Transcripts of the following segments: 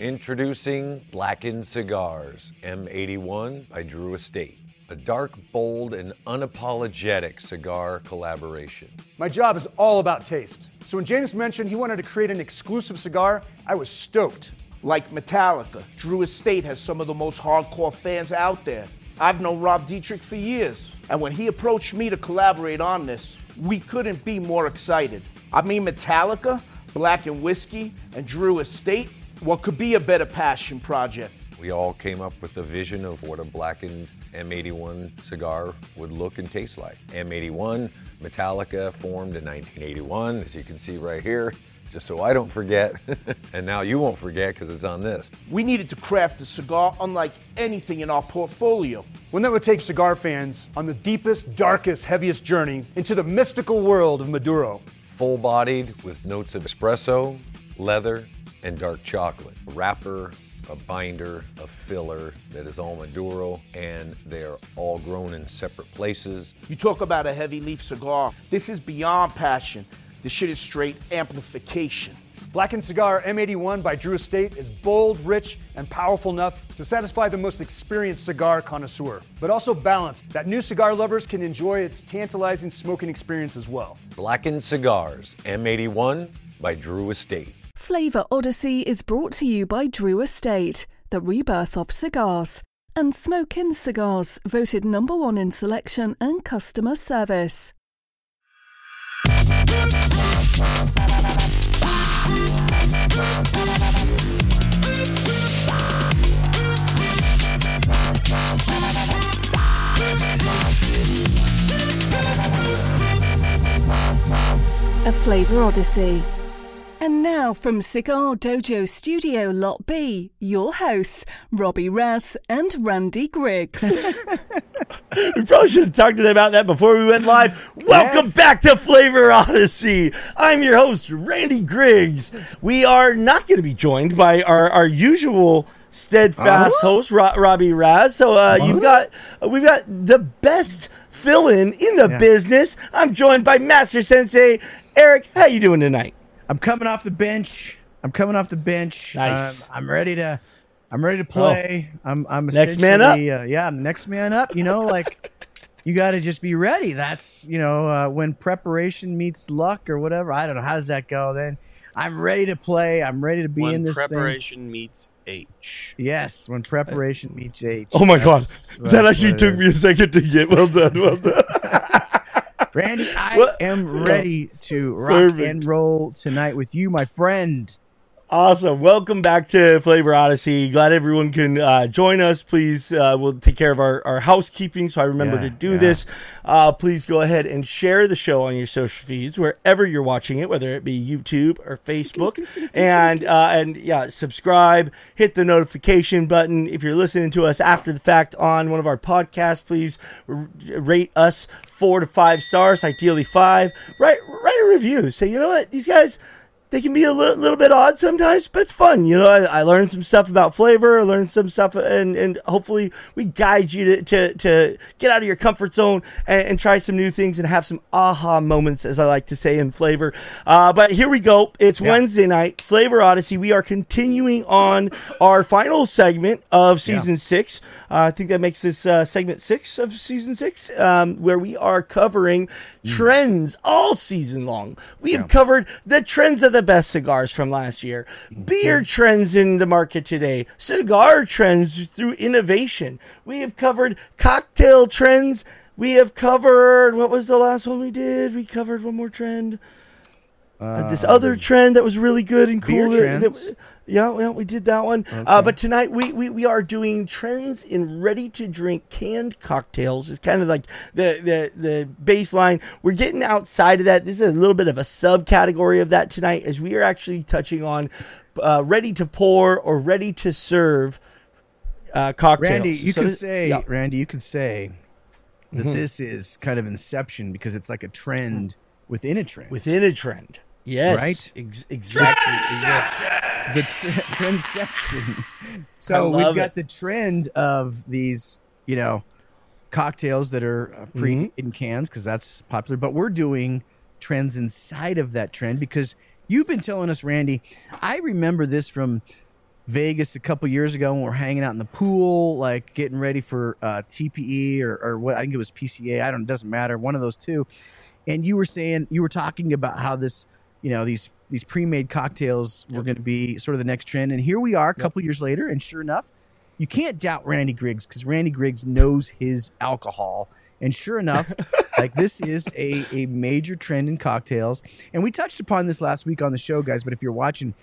Introducing Blackened Cigars M81 by Drew Estate. A dark, bold, and unapologetic cigar collaboration. My job is all about taste. So when James mentioned he wanted to create an exclusive cigar, I was stoked. Like Metallica, Drew Estate has some of the most hardcore fans out there. I've known Rob Dietrich for years, and when he approached me to collaborate on this, we couldn't be more excited. I mean, Metallica, Blackened Whiskey, and Drew Estate, what could be a better passion project? We all came up with a vision of what a blackened M81 cigar would look and taste like. M81, Metallica formed in 1981, as you can see right here, just so I don't forget. and now you won't forget because it's on this. We needed to craft a cigar unlike anything in our portfolio. One that would take cigar fans on the deepest, darkest, heaviest journey into the mystical world of Maduro. Full bodied with notes of espresso, leather, and dark chocolate. A wrapper a binder, a filler that is all Maduro, and they are all grown in separate places. You talk about a heavy leaf cigar. This is beyond passion. This shit is straight amplification. Blackened Cigar M81 by Drew Estate is bold, rich, and powerful enough to satisfy the most experienced cigar connoisseur, but also balanced that new cigar lovers can enjoy its tantalizing smoking experience as well. Blackened Cigars M81 by Drew Estate. Flavor Odyssey is brought to you by Drew Estate, the rebirth of cigars, and Smoke Inn Cigars, voted number one in selection and customer service. A Flavor Odyssey. And now from Cigar Dojo Studio Lot B, your hosts, Robbie Raz and Randy Griggs. we probably should have talked to them about that before we went live. Welcome Yes. back to Flavor Odyssey. I'm your host, Randy Griggs. We are not going to be joined by our, our usual steadfast Uh-huh. host, Ro- Robbie Raz. So uh, you've got we've got the best fill-in in the Yeah. business. I'm joined by Master Sensei Eric. How you doing tonight? I'm coming off the bench. I'm coming off the bench. Nice. Um, I'm ready to. I'm ready to play. I'm. I'm Next man up. essentially, Uh, yeah, I'm next man up. You know, like you got to just be ready. That's you know uh, when preparation meets luck or whatever. I don't know how does that go. Then I'm ready to play. I'm ready to be when in this thing. preparation meets H. Yes, when preparation meets H. Oh my god, That's- that actually took me a second to get. Well done, well done. Randy, I What? am ready to rock Perfect. and roll tonight with you, my friend. Awesome. Welcome back to Flavor Odyssey. Glad everyone can uh, join us. Please, uh, we'll take care of our, our housekeeping so I remember Yeah, to do yeah. this. Uh, please go ahead and share the show on your social feeds wherever you're watching it, whether it be YouTube or Facebook. and, uh, and yeah, subscribe, hit the notification button. If you're listening to us after the fact on one of our podcasts, please r- rate us four to five stars, ideally five. Write, write a review. Say, you know what? These guys they can be a li- little bit odd sometimes, but it's fun. You know, I, I learned some stuff about flavor, I learned some stuff, and, and hopefully we guide you to, to, to get out of your comfort zone and, and try some new things and have some aha moments, as I like to say in flavor. Uh, but here we go. It's Wednesday night, Flavor Odyssey. We are continuing on our final segment of season six. Uh, I think that makes this uh, segment six of season six, um, where we are covering trends all season long. We have covered the trends of the best cigars from last year, beer trends in the market today, cigar trends through innovation. We have covered cocktail trends. We have covered what was the last one we did? We covered one more trend. Uh, this other trend that was really good and cool. that- that- yeah, well, we did that one. Uh, but tonight we, we, we are doing trends in ready to drink canned cocktails. It's kind of like the, the, the baseline. We're getting outside of that. This is a little bit of a subcategory of that tonight as we are actually touching on uh, ready to pour or ready to serve uh, cocktails. Randy, you So could this- say, yeah. Randy, you could say that Mm-hmm. this is kind of inception because it's like a trend within a trend. within a trend. Yes. Right? Ex- exactly. the tr- trendception. I So love we've got it. the trend of these, you know, cocktails that are uh, pre Mm-hmm. in cans because that's popular. But we're doing trends inside of that trend because you've been telling us, Randy. I remember this from Vegas a couple years ago when we're hanging out in the pool, like getting ready for uh, TPE or, or what I think it was PCA. I don't. It doesn't matter. One of those two. And you were saying you were talking about how this, you know, these these pre-made cocktails were going to be sort of the next trend. And here we are, a couple years later, and sure enough, you can't doubt Randy Griggs because Randy Griggs knows his alcohol. And sure enough, like this is a, a major trend in cocktails. And we touched upon this last week on the show, guys. But if you're watching,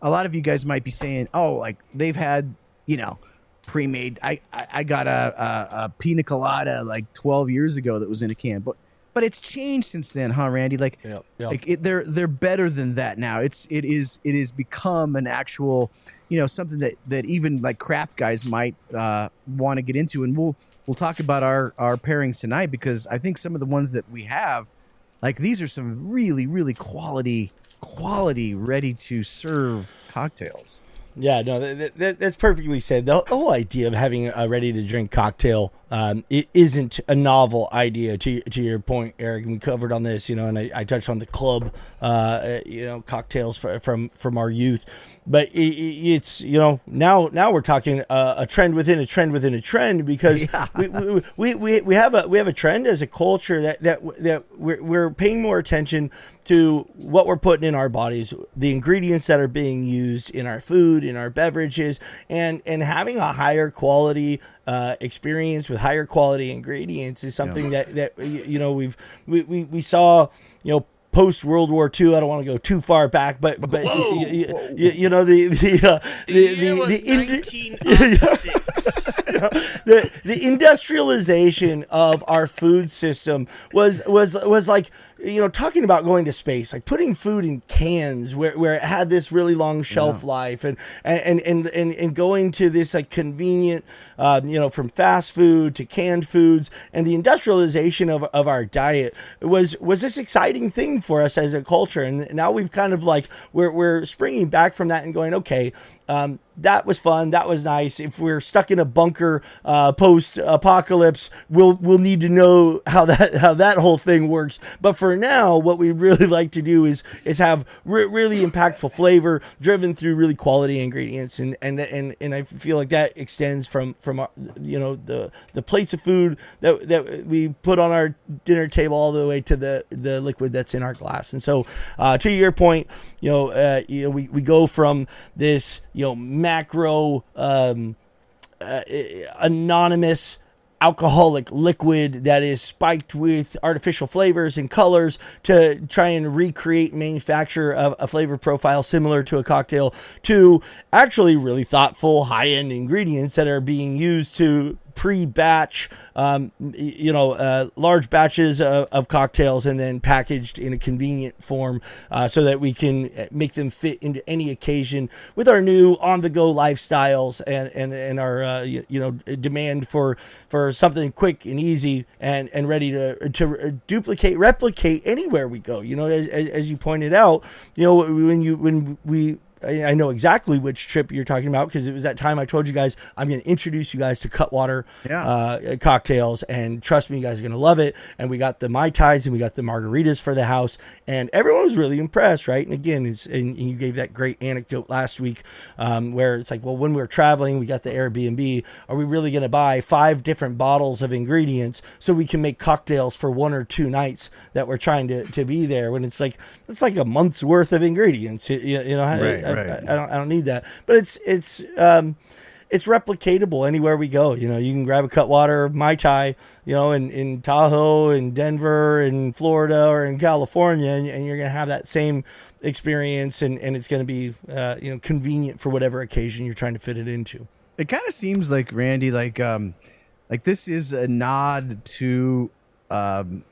a lot of you guys might be saying, oh, like they've had, you know, pre-made. I, I, I got a, a, a pina colada like 12 years ago that was in a can. But but it's changed since then, huh, Randy? Like, Yep, yep. like it, they're they're better than that now. It's it is it is become an actual, you know, something that that even like craft guys might uh, want to get into, and we'll we'll talk about our our pairings tonight because I think some of the ones that we have, like these are some really really quality quality ready to serve cocktails. Yeah, no, that, that, that's perfectly said. The whole idea of having a ready to drink cocktail um, it isn't a novel idea. To to your point, Eric, we covered on this, you know, and I, I touched on the club, uh, you know, cocktails for, from from our youth, but it, it's you know now now we're talking a, a trend within a trend within a trend because Yeah. we, we, we, we, we have a we have a trend as a culture that that that we're, we're paying more attention to what we're putting in our bodies, the ingredients that are being used in our food, in our beverages, and and having a higher quality uh, experience with higher quality ingredients is something that that you know we've we, we, we saw you know post World War II. I don't want to go too far back, but but Whoa. y- y- y- you know the the uh, The the the, the ind- 1906. the the industrialization of our food system was was was like you know talking about going to space like putting food in cans where, where it had this really long shelf life and and, and and and going to this like convenient uh, you know from fast food to canned foods and the industrialization of, of our diet was was this exciting thing for us as a culture. And now we've kind of like we're, we're springing back from that and going okay um, that was fun. That was nice. If we're stuck in a bunker uh, post apocalypse, we'll we'll need to know how that how that whole thing works. But for now, what we really like to do is is have re- really impactful flavor driven through really quality ingredients, and and and and I feel like that extends from from our, you know the the plates of food that that we put on our dinner table all the way to the the liquid that's in our glass. And so, uh, to your point, you know, uh, you know, we we go from this you know macro um, uh, anonymous alcoholic liquid that is spiked with artificial flavors and colors to try and recreate manufacture a, a flavor profile similar to a cocktail to actually really thoughtful high-end ingredients that are being used to pre-batch um, you know uh, large batches of, of cocktails and then packaged in a convenient form uh, so that we can uh, make them fit into any occasion with our new on-the-go lifestyles and and, and our uh, you, you know demand for for something quick and easy and and ready to to duplicate replicate anywhere we go. You know as as you pointed out you know when you when we I I know exactly which trip you're talking about because it was that time I told you guys I'm going to introduce you guys to Cutwater Yeah. uh, cocktails, and trust me, you guys are going to love it. And we got the mai tais and we got the margaritas for the house, and everyone was really impressed, right? And again, it's and, and you gave that great anecdote last week um, where it's like, well, when we were traveling, we got the Airbnb. Are we really going to buy five different bottles of ingredients so we can make cocktails for one or two nights that we're trying to, to be there? When it's like it's like a month's worth of ingredients, you, you know. Right, I, right. I, I don't I don't need that, but it's it's um, it's replicatable anywhere we go. You know, you can grab a Cutwater Mai Tai, you know, in, in Tahoe, in Denver, in Florida, or in California, and, and you're gonna have that same experience, and, and it's gonna be uh, you know convenient for whatever occasion you're trying to fit it into. it kind of seems like Randy, like um, like this is a nod to, um,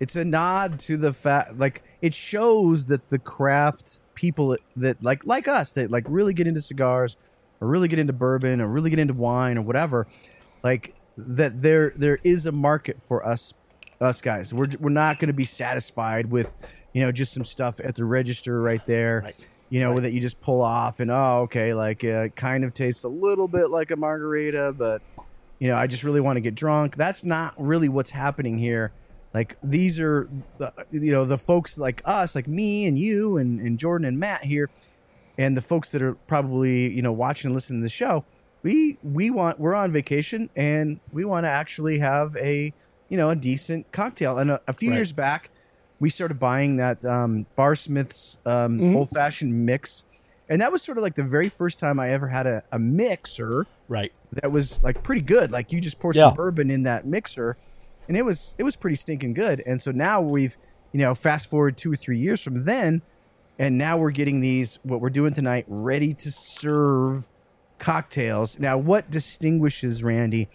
it's a nod to the fact, like it shows that the craft people that like like us that like really get into cigars, or really get into bourbon, or really get into wine, or whatever, like that there there is a market for us us guys. We're we're not going to be satisfied with you know just some stuff at the register right there Right. you know, that you just pull off and oh, okay, like uh, kind of tastes a little bit like a margarita, but you know, I just really want to get drunk. That's not really what's happening here. Like these are, the, you know, the folks like us, like me and you and, and Jordan and Matt here. and the folks that are probably you know watching and listening to the show, we we want we're on vacation and we want to actually have a you know a decent cocktail. And a, a few Right. years back, we started buying that um, Bar Smith's um, Mhm. old fashioned mix, and that was sort of like the very first time I ever had a, a mixer Right. that was like pretty good. Like you just pour Yeah. some bourbon in that mixer, and it was it was pretty stinking good. And so now we've you know fast forward two or three years from then, and now we're getting these what we're doing tonight ready to serve cocktails. Now, what distinguishes Randy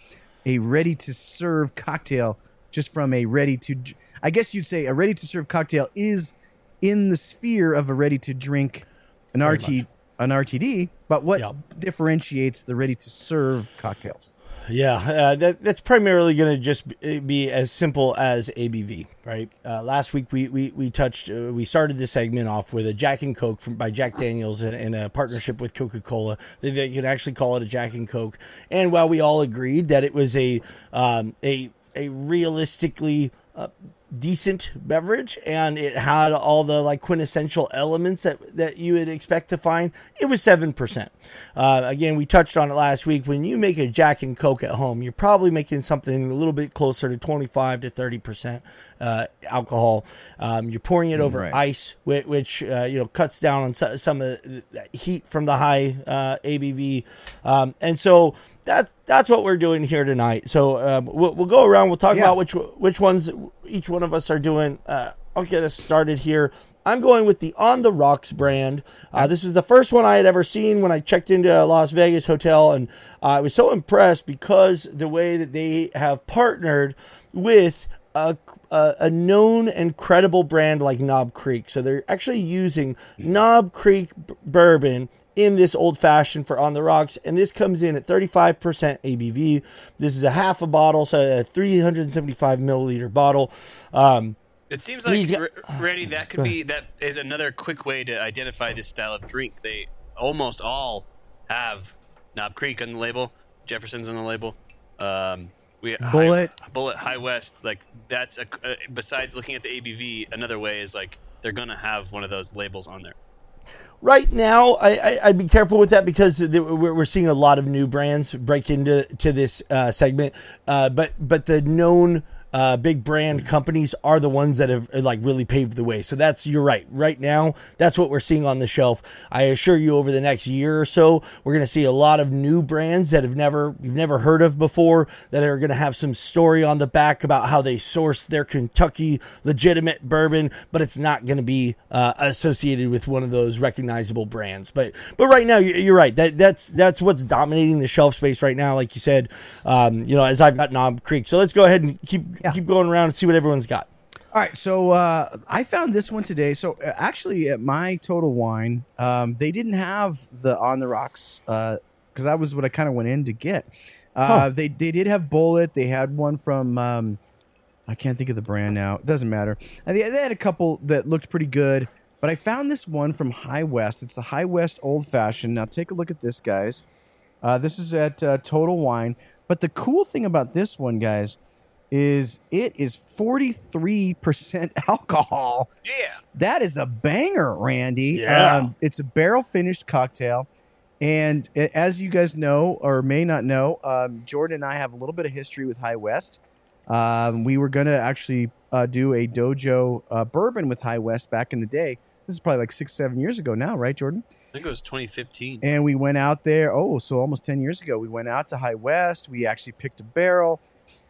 a ready to serve cocktail just from a ready to? I guess you'd say a ready to serve cocktail is in the sphere of a ready to drink an Very RT much. an RTD. But what Yeah. differentiates the ready to serve cocktail? Yeah, uh, that, that's primarily going to just be- be as simple as ABV, right? Uh, last week we we, we touched, uh, we started the segment off with a Jack and Coke from by Jack Daniels in a partnership with Coca Cola. They, they actually call it a Jack and Coke, and while we all agreed that it was a um, a a realistically uh, decent beverage and it had all the like quintessential elements that that you would expect to find it was 7% uh, again we touched on it last week. When you make a jack and coke at home you're probably making something a little bit closer to 25 to 30% uh, alcohol um, you're pouring it over Right. ice which, which uh, you know cuts down on so- some of the heat from the high uh, abv um, and so that's that's what we're doing here tonight so um, we'll, we'll go around we'll talk Yeah. about which which ones each one of us are doing. Uh, I'll get us started here. I'm going with the On the Rocks brand. Uh, this was the first one I had ever seen when I checked into a Las Vegas hotel, and uh, I was so impressed because the way that they have partnered with a, a, a known and credible brand like Knob Creek. So they're actually using Knob Creek b- bourbon in this old fashioned for on the rocks and this comes in at 35% abv this is a half a bottle so a 375 milliliter bottle um, It seems like, got- Randy, that could be that is another quick way to identify this style of drink. They almost all have Knob Creek on the label, Jefferson's on the label. Um, we Bulleit. High, Bulleit, High West. Like that's a uh, besides looking at the ABV, another way is like they're gonna have one of those labels on there. right now I, I I'd be careful with that because the, we're, we're seeing a lot of new brands break into to this uh, segment uh, but but the known uh, big brand companies are the ones that have uh, like really paved the way. So that's you're right. Right now, that's what we're seeing on the shelf. I assure you, over the next year or so, we're going to see a lot of new brands that have never you've never heard of before that are going to have some story on the back about how they source their Kentucky legitimate bourbon, but it's not going to be uh, associated with one of those recognizable brands. But but right now, you- you're right. That that's that's what's dominating the shelf space right now. Like you said, um, you know, as I've got Knob Creek. So let's go ahead and keep keep going around and see what everyone's got. All right, so uh, I found this one today. So uh, actually, at my Total Wine, um, they didn't have the on the rocks because that was what I kind of went in to get. Uh, Huh. They they did have Bulleit. They had one from um, I can't think of the brand now. It doesn't matter. And they, they had a couple that looked pretty good, but I found this one from High West. It's the High West Old Fashioned. Now take a look at this, guys. Uh, this is at uh, Total Wine. But the cool thing about this one, guys, is it is 43% alcohol. Yeah. That is a banger, Randy. Yeah. Um, it's a barrel finished cocktail. And a- as you guys know or may not know, um, Jordan and I have a little bit of history with High West. Um, we were going to actually uh, do a dojo uh, bourbon with High West back in the day. This is probably like six, seven years ago now, right, Jordan? I think it was 2015. And we went out there. Oh, so almost 10 years ago, we went out to High West. We actually picked a barrel.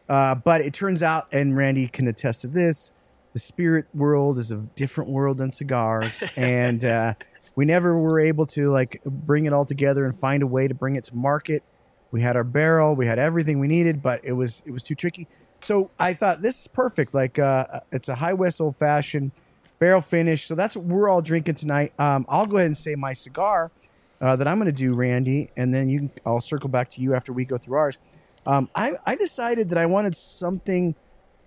Uh, but it turns out, and Randy can attest to this, the spirit world is a different world than cigars. and uh, we never were able to like bring it all together and find a way to bring it to market. We had our barrel, we had everything we needed, but it was it was too tricky. So I thought this is perfect. Like uh, it's a High West old fashioned barrel finish. So that's what we're all drinking tonight. Um, I'll go ahead and say my cigar uh, that I'm going to do, Randy, and then you. Can, I'll circle back to you after we go through ours. Um, I, I decided that I wanted something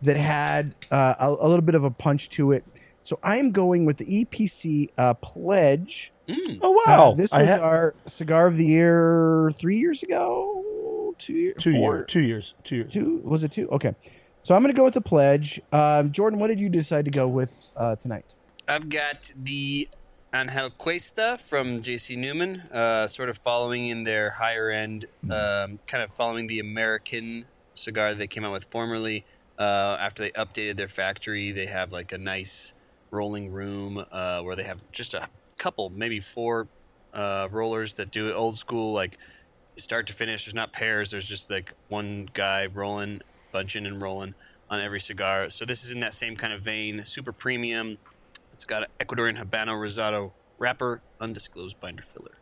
that had uh, a, a little bit of a punch to it. So I am going with the EPC uh, Pledge. Mm. Oh wow! Uh, this was had- our cigar of the year three years ago. Two years. two four, years. Two years. Two years. Two was it two? Okay. So I'm going to go with the Pledge. Um, Jordan, what did you decide to go with uh, tonight? I've got the Angel Cuesta from JC Newman, uh, sort of following in their higher end, um, kind of following the American cigar they came out with formerly. Uh, after they updated their factory, they have like a nice rolling room uh, where they have just a couple, maybe four uh, rollers that do it old school, like start to finish. There's not pairs. There's just like one guy rolling, bunching and rolling on every cigar. So this is in that same kind of vein. Super premium. It's got an Ecuadorian Habano Rosado wrapper, undisclosed binder filler.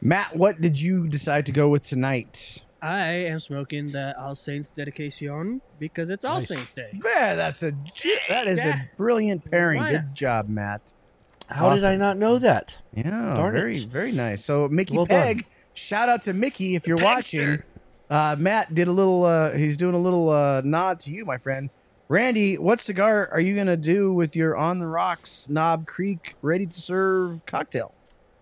Matt, what did you decide to go with tonight? I am smoking the All Saints dedication because it's All Nice. Saints Day. Yeah, that's a that is Yeah. a brilliant pairing. Why Good job, Matt. How did I not know that? Yeah, Darn very it. very nice. So Mickey Well done. Peg, shout out to Mickey if you're Pegster. watching. Uh, Matt did a little. Uh, he's doing a little uh, nod to you, my friend. Randy, what cigar are you gonna do with your on the rocks Knob Creek ready to serve cocktail?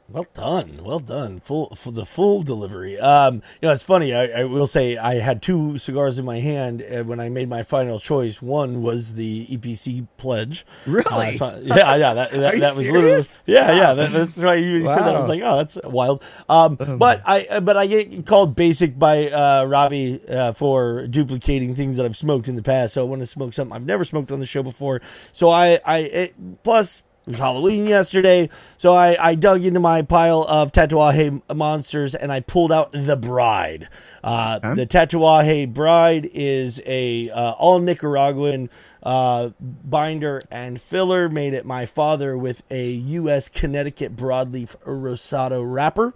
Well done, well done. Full for the full delivery. Um, you know, it's funny. I, I will say I had two cigars in my hand when I made my final choice. One was the EPC pledge. Really? Uh, so- yeah, yeah. That, that, Are you that was serious? literally. Yeah, yeah. That, that's right. You, you said that. I was like, oh, that's wild. Um, but I uh, but I get called basic by uh, Robbie uh, for duplicating things that I've smoked in the past. So I want to smoke something I've never smoked on the show before. So I I it, plus. It was Halloween yesterday, so I, I dug into my pile of Tatuaje monsters and I pulled out the Bride. Uh, The Tatuaje Bride is a uh, all Nicaraguan uh, binder and filler made at my father with a U.S. Connecticut broadleaf Rosado wrapper.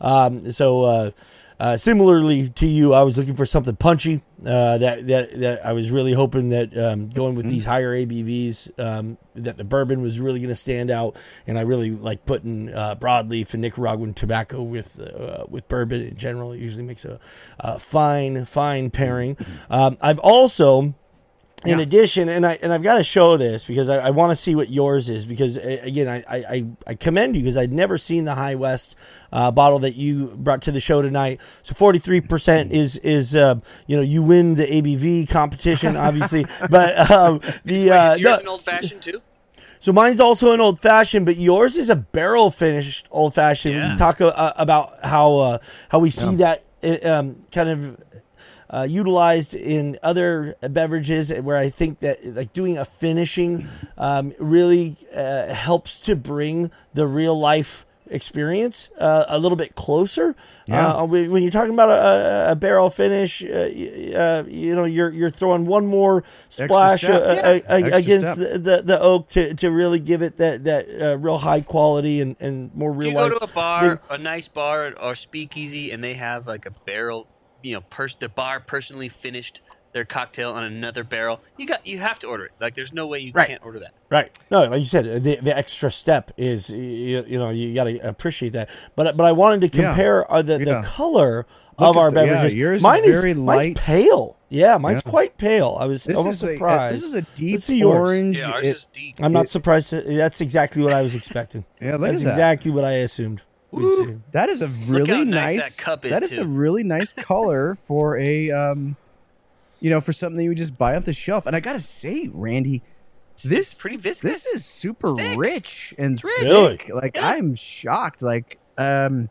Um, so uh, similarly to you, I was looking for something punchy. Uh, that that that I was really hoping that um, going with these higher ABVs, um, that the bourbon was really going to stand out, and I really like putting uh, broadleaf and Nicaraguan tobacco with uh, with bourbon in general. It usually makes a, a fine fine pairing. Um, I've also in addition, and I and I've got to show this because I, I want to see what yours is because again I, I, I- commend you because I'd never seen the High West uh, bottle that you brought to the show tonight. So forty three percent is is uh, you know you win the ABV competition obviously, but um, the uh, is yours no- an old fashioned too? so mine's also an old fashioned, but yours is a barrel finished old fashioned. Yeah. We talk uh, about how uh, how we see that uh, um, kind of uh, utilized in other beverages, where I think that like doing a finishing um, really uh, helps to bring the real life experience uh, a little bit closer. Yeah. Uh, when when you're talking about a, a- a barrel finish, uh, uh, you know, you're you're throwing one more splash step. uh, Yeah. uh, against the, the the oak to, to really give it that that uh, real high quality and, and more Do real you go to a bar, a nice bar or speakeasy, and they have like a barrel, you know, pers- the bar personally finished their cocktail on another barrel? You got, you have to order it. Like, there's no way you Right. can't order that. Right. No, like you said, the the extra step is you, you know you got to appreciate that. But but I wanted to Yeah. compare uh, the Yeah. the color Look of our the- yeah, beverages. yours is Mine very mine's light. pale. Yeah, mine's Yeah. quite pale. I was This almost is a, surprised. this is a deep Let's see yours. orange. Yeah, ours It- is deep. I'm not surprised. To, that's exactly what I was expecting. Yeah, look that's at that. exactly what I assumed. We'd see. That is a really how nice nice. that cup is, that is too. a really nice color for a um, you know, for something that you would just buy off the shelf. And I gotta say, Randy, this It's pretty viscous. this is super thick. rich and It's rich. Really? thick. Like Yeah. I'm shocked. Like um,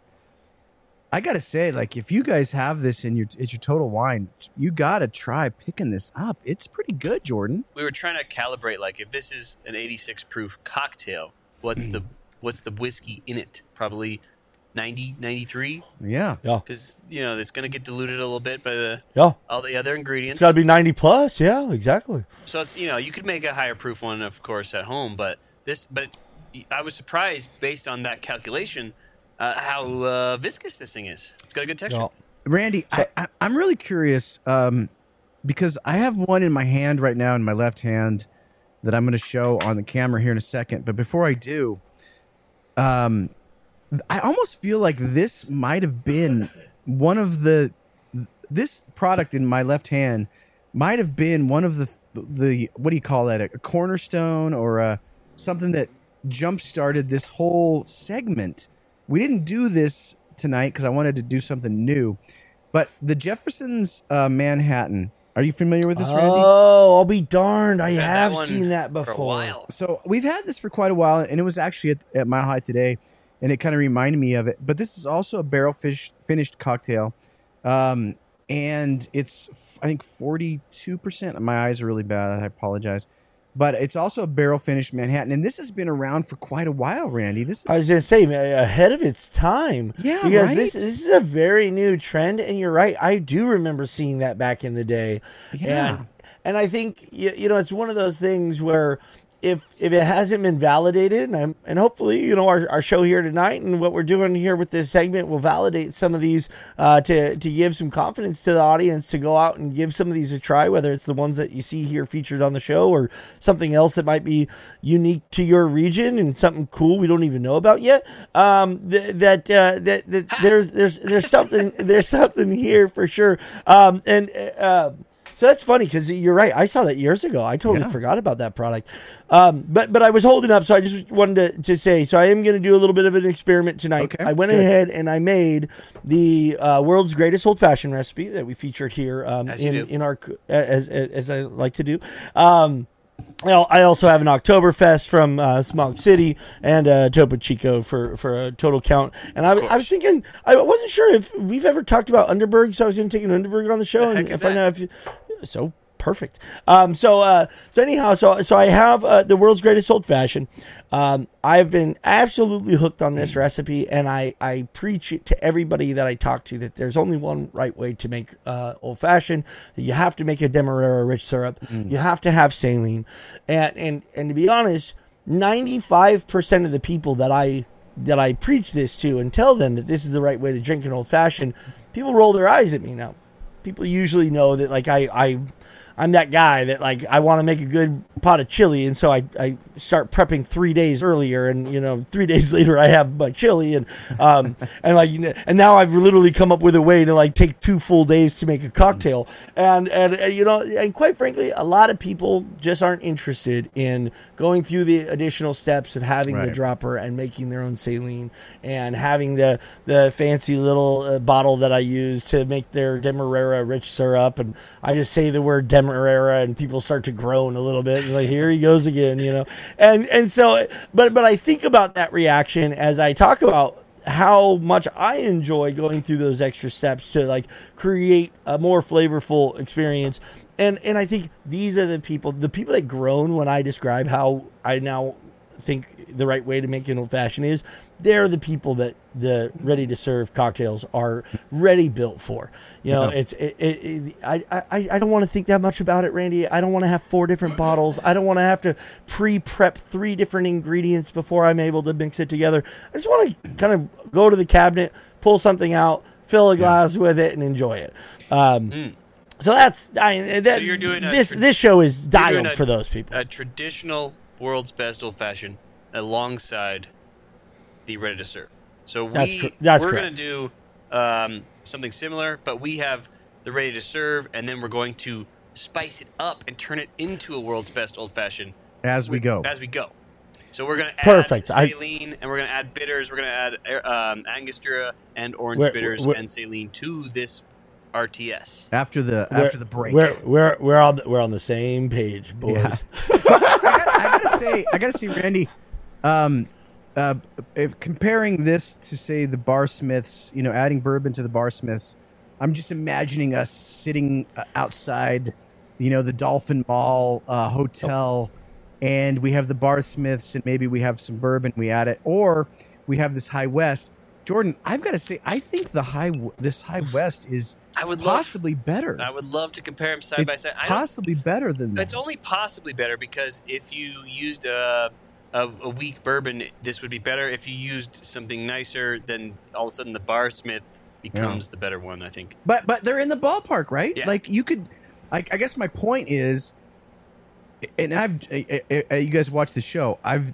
I gotta say, like if you guys have this in your it's your total wine, you gotta try picking this up. It's pretty good, Jordan. we were trying to calibrate like if this is an 86 proof cocktail what's the what's the whiskey in it probably 90 93 Yeah. Yeah, because you know it's going to get diluted a little bit by the yeah. all the other ingredients It's got to be 90 plus. Yeah, exactly. so it's you know you could make a higher proof one of course at home but this but it, i was surprised based on that calculation uh, how uh, viscous this thing is it's got a good texture Yeah. Randy, I, I, I'm really curious um, because I have one in my hand right now in my left hand that I'm going to show on the camera here in a second. But before I do, um, I almost feel like this might have been one of the this product in my left hand might have been one of the the what do you call that a cornerstone or a, something that jump started this whole segment. We didn't do this tonight because I wanted to do something new, but the Jefferson's uh, Manhattan Are you familiar with this, Randy? Oh, I'll be darned. I Had that have one seen that for a before. while. So we've had this for quite a while, and it was actually at, at Mile High today, and it kind of reminded me of it. But this is also a barrel fish finished cocktail, um, and it's I think forty two percent. My eyes are really bad. I apologize, but it's also a barrel finished Manhattan, and this has been around for quite a while, Randy. This is I was gonna say ahead of its time. Yeah, because right? this this is a very new trend, and you're right. I do remember seeing that back in the day. Yeah. and, and I think you, you know it's one of those things where if if it hasn't been validated, and I'm, and hopefully you know our, our show here tonight and what we're doing here with this segment will validate some of these uh, to to give some confidence to the audience to go out and give some of these a try, whether it's the ones that you see here featured on the show or something else that might be unique to your region and something cool we don't even know about yet. Um, th- that uh, that that there's there's there's something there's something here for sure. Um, and uh, so that's funny because you're right. I saw that years ago. I totally Yeah. forgot about that product. Um, but but I was holding up, so I just wanted to, to say. So I am going to do a little bit of an experiment tonight. Okay, I went good. ahead and I made the uh, world's greatest old fashioned recipe that we featured here um, in in our as, as as I like to do. Um, I also have an Oktoberfest from uh, Smog City and uh, Topo Chico for, for a total count. And I, I was thinking, I wasn't sure if we've ever talked about Underberg, so I was going to take an Underberg on the show The and heck find out if you, so perfect. Um, so uh, so anyhow, so so I have uh, the world's greatest old fashioned. Um, I've been absolutely hooked on this recipe, and I I preach it to everybody that I talk to that there's only one right way to make uh, old fashioned. That you have to make a demerara rich syrup. You have to have saline, and and and to be honest, ninety five percent of the people that I that I preach this to and tell them that this is the right way to drink an old fashioned, people roll their eyes at me now people usually know that like I, I I'm that guy that like I want to make a good pot of chili and so I, I start prepping three days earlier and you know three days later I have my chili and um and like and now I've literally come up with a way to like take two full days to make a cocktail. And and, and you know and quite frankly a lot of people just aren't interested in going through the additional steps of having the dropper and making their own saline and having the the fancy little uh, bottle that I use to make their demerara rich syrup. And I just say the word demerara and people start to groan a little bit and like here he goes again you know and and so but but I think about that reaction as I talk about how much I enjoy going through those extra steps to like create a more flavorful experience. And and I think these are the people the people that groan when I describe how I now think the right way to make an old fashioned is they're the people that the ready to serve cocktails are ready built for. You know, Yeah. it's it, it, it, I, I I don't want to think that much about it, Randy. I don't want to have four different bottles. I don't want to have to pre-prep three different ingredients before I'm able to mix it together. I just want to kind of go to the cabinet, pull something out, fill a glass with it, and enjoy it. Um, So that's I, that, Mm. So you're doing this. tra- this show is You're dialed a- for those people. A traditional world's best old fashioned alongside the ready to serve. So we That's cor- that's we're going to do um, something similar, but we have the ready to serve, and then we're going to spice it up and turn it into a world's best old fashioned as we go. as we go. So we're going to add Perfect. I- saline, and we're going to add bitters. We're going to add um, Angostura and orange Where- bitters where- and saline to this RTS. After the We're- after the break. we're we're we're on the, we're on the same page, boys. I, gotta, I gotta say, I gotta say, Randy, um, uh, if comparing this to say the Bar Smiths, you know, adding bourbon to the Bar Smiths, I'm just imagining us sitting uh, outside, you know, the Dolphin Mall uh, hotel, and we have the Bar Smiths, and maybe we have some bourbon, we add it, or we have this High West. Jordan, I've got to say, I think the high this High West is I would love- possibly better. I would love to compare them side by side. I possibly better than that. It's only possibly better because if you used a, a a weak bourbon, this would be better. If you used something nicer, then all of a sudden the Bar Smith becomes the better one. I think. But but they're in the ballpark, right? Yeah. Like you could, like I guess my point is, and I've uh, uh, you guys watch the show. I've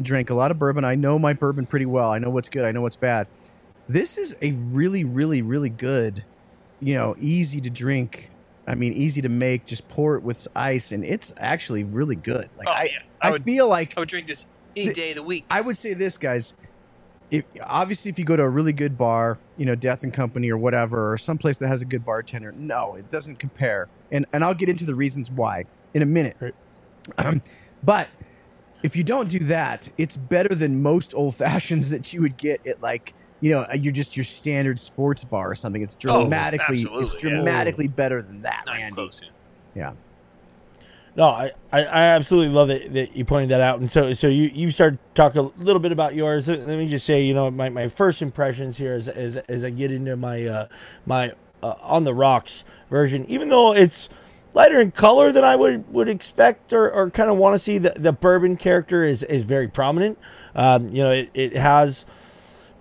drank a lot of bourbon. I know my bourbon pretty well. I know what's good. I know what's bad. This is a really really really good, you know, easy to drink. I mean, easy to make. Just pour it with ice, and it's actually really good. Like Oh, I, yeah. I I, would- feel like I would drink this any The- day of the week. I would say this, guys. if, obviously, if you go to a really good bar, you know, Death and Company or whatever, or someplace that has a good bartender, no, it doesn't compare. And and I'll get into the reasons why in a minute. Um, but if you don't do that, it's better than most old fashions that you would get at like you know you're just your standard sports bar or something. It's Oh, dramatically it's absolutely, yeah. dramatically better than that, Not Randy. close, yeah. Yeah. No, I, I, I absolutely love it that you pointed that out. And so so you you started to talk a little bit about yours. Let me just say, you know, my, my first impressions here as, as, as I get into my uh, my uh, on the rocks version, even though it's lighter in color than I would would expect or, or kind of want to see, the, the bourbon character is is very prominent. Um, you know, it, it has.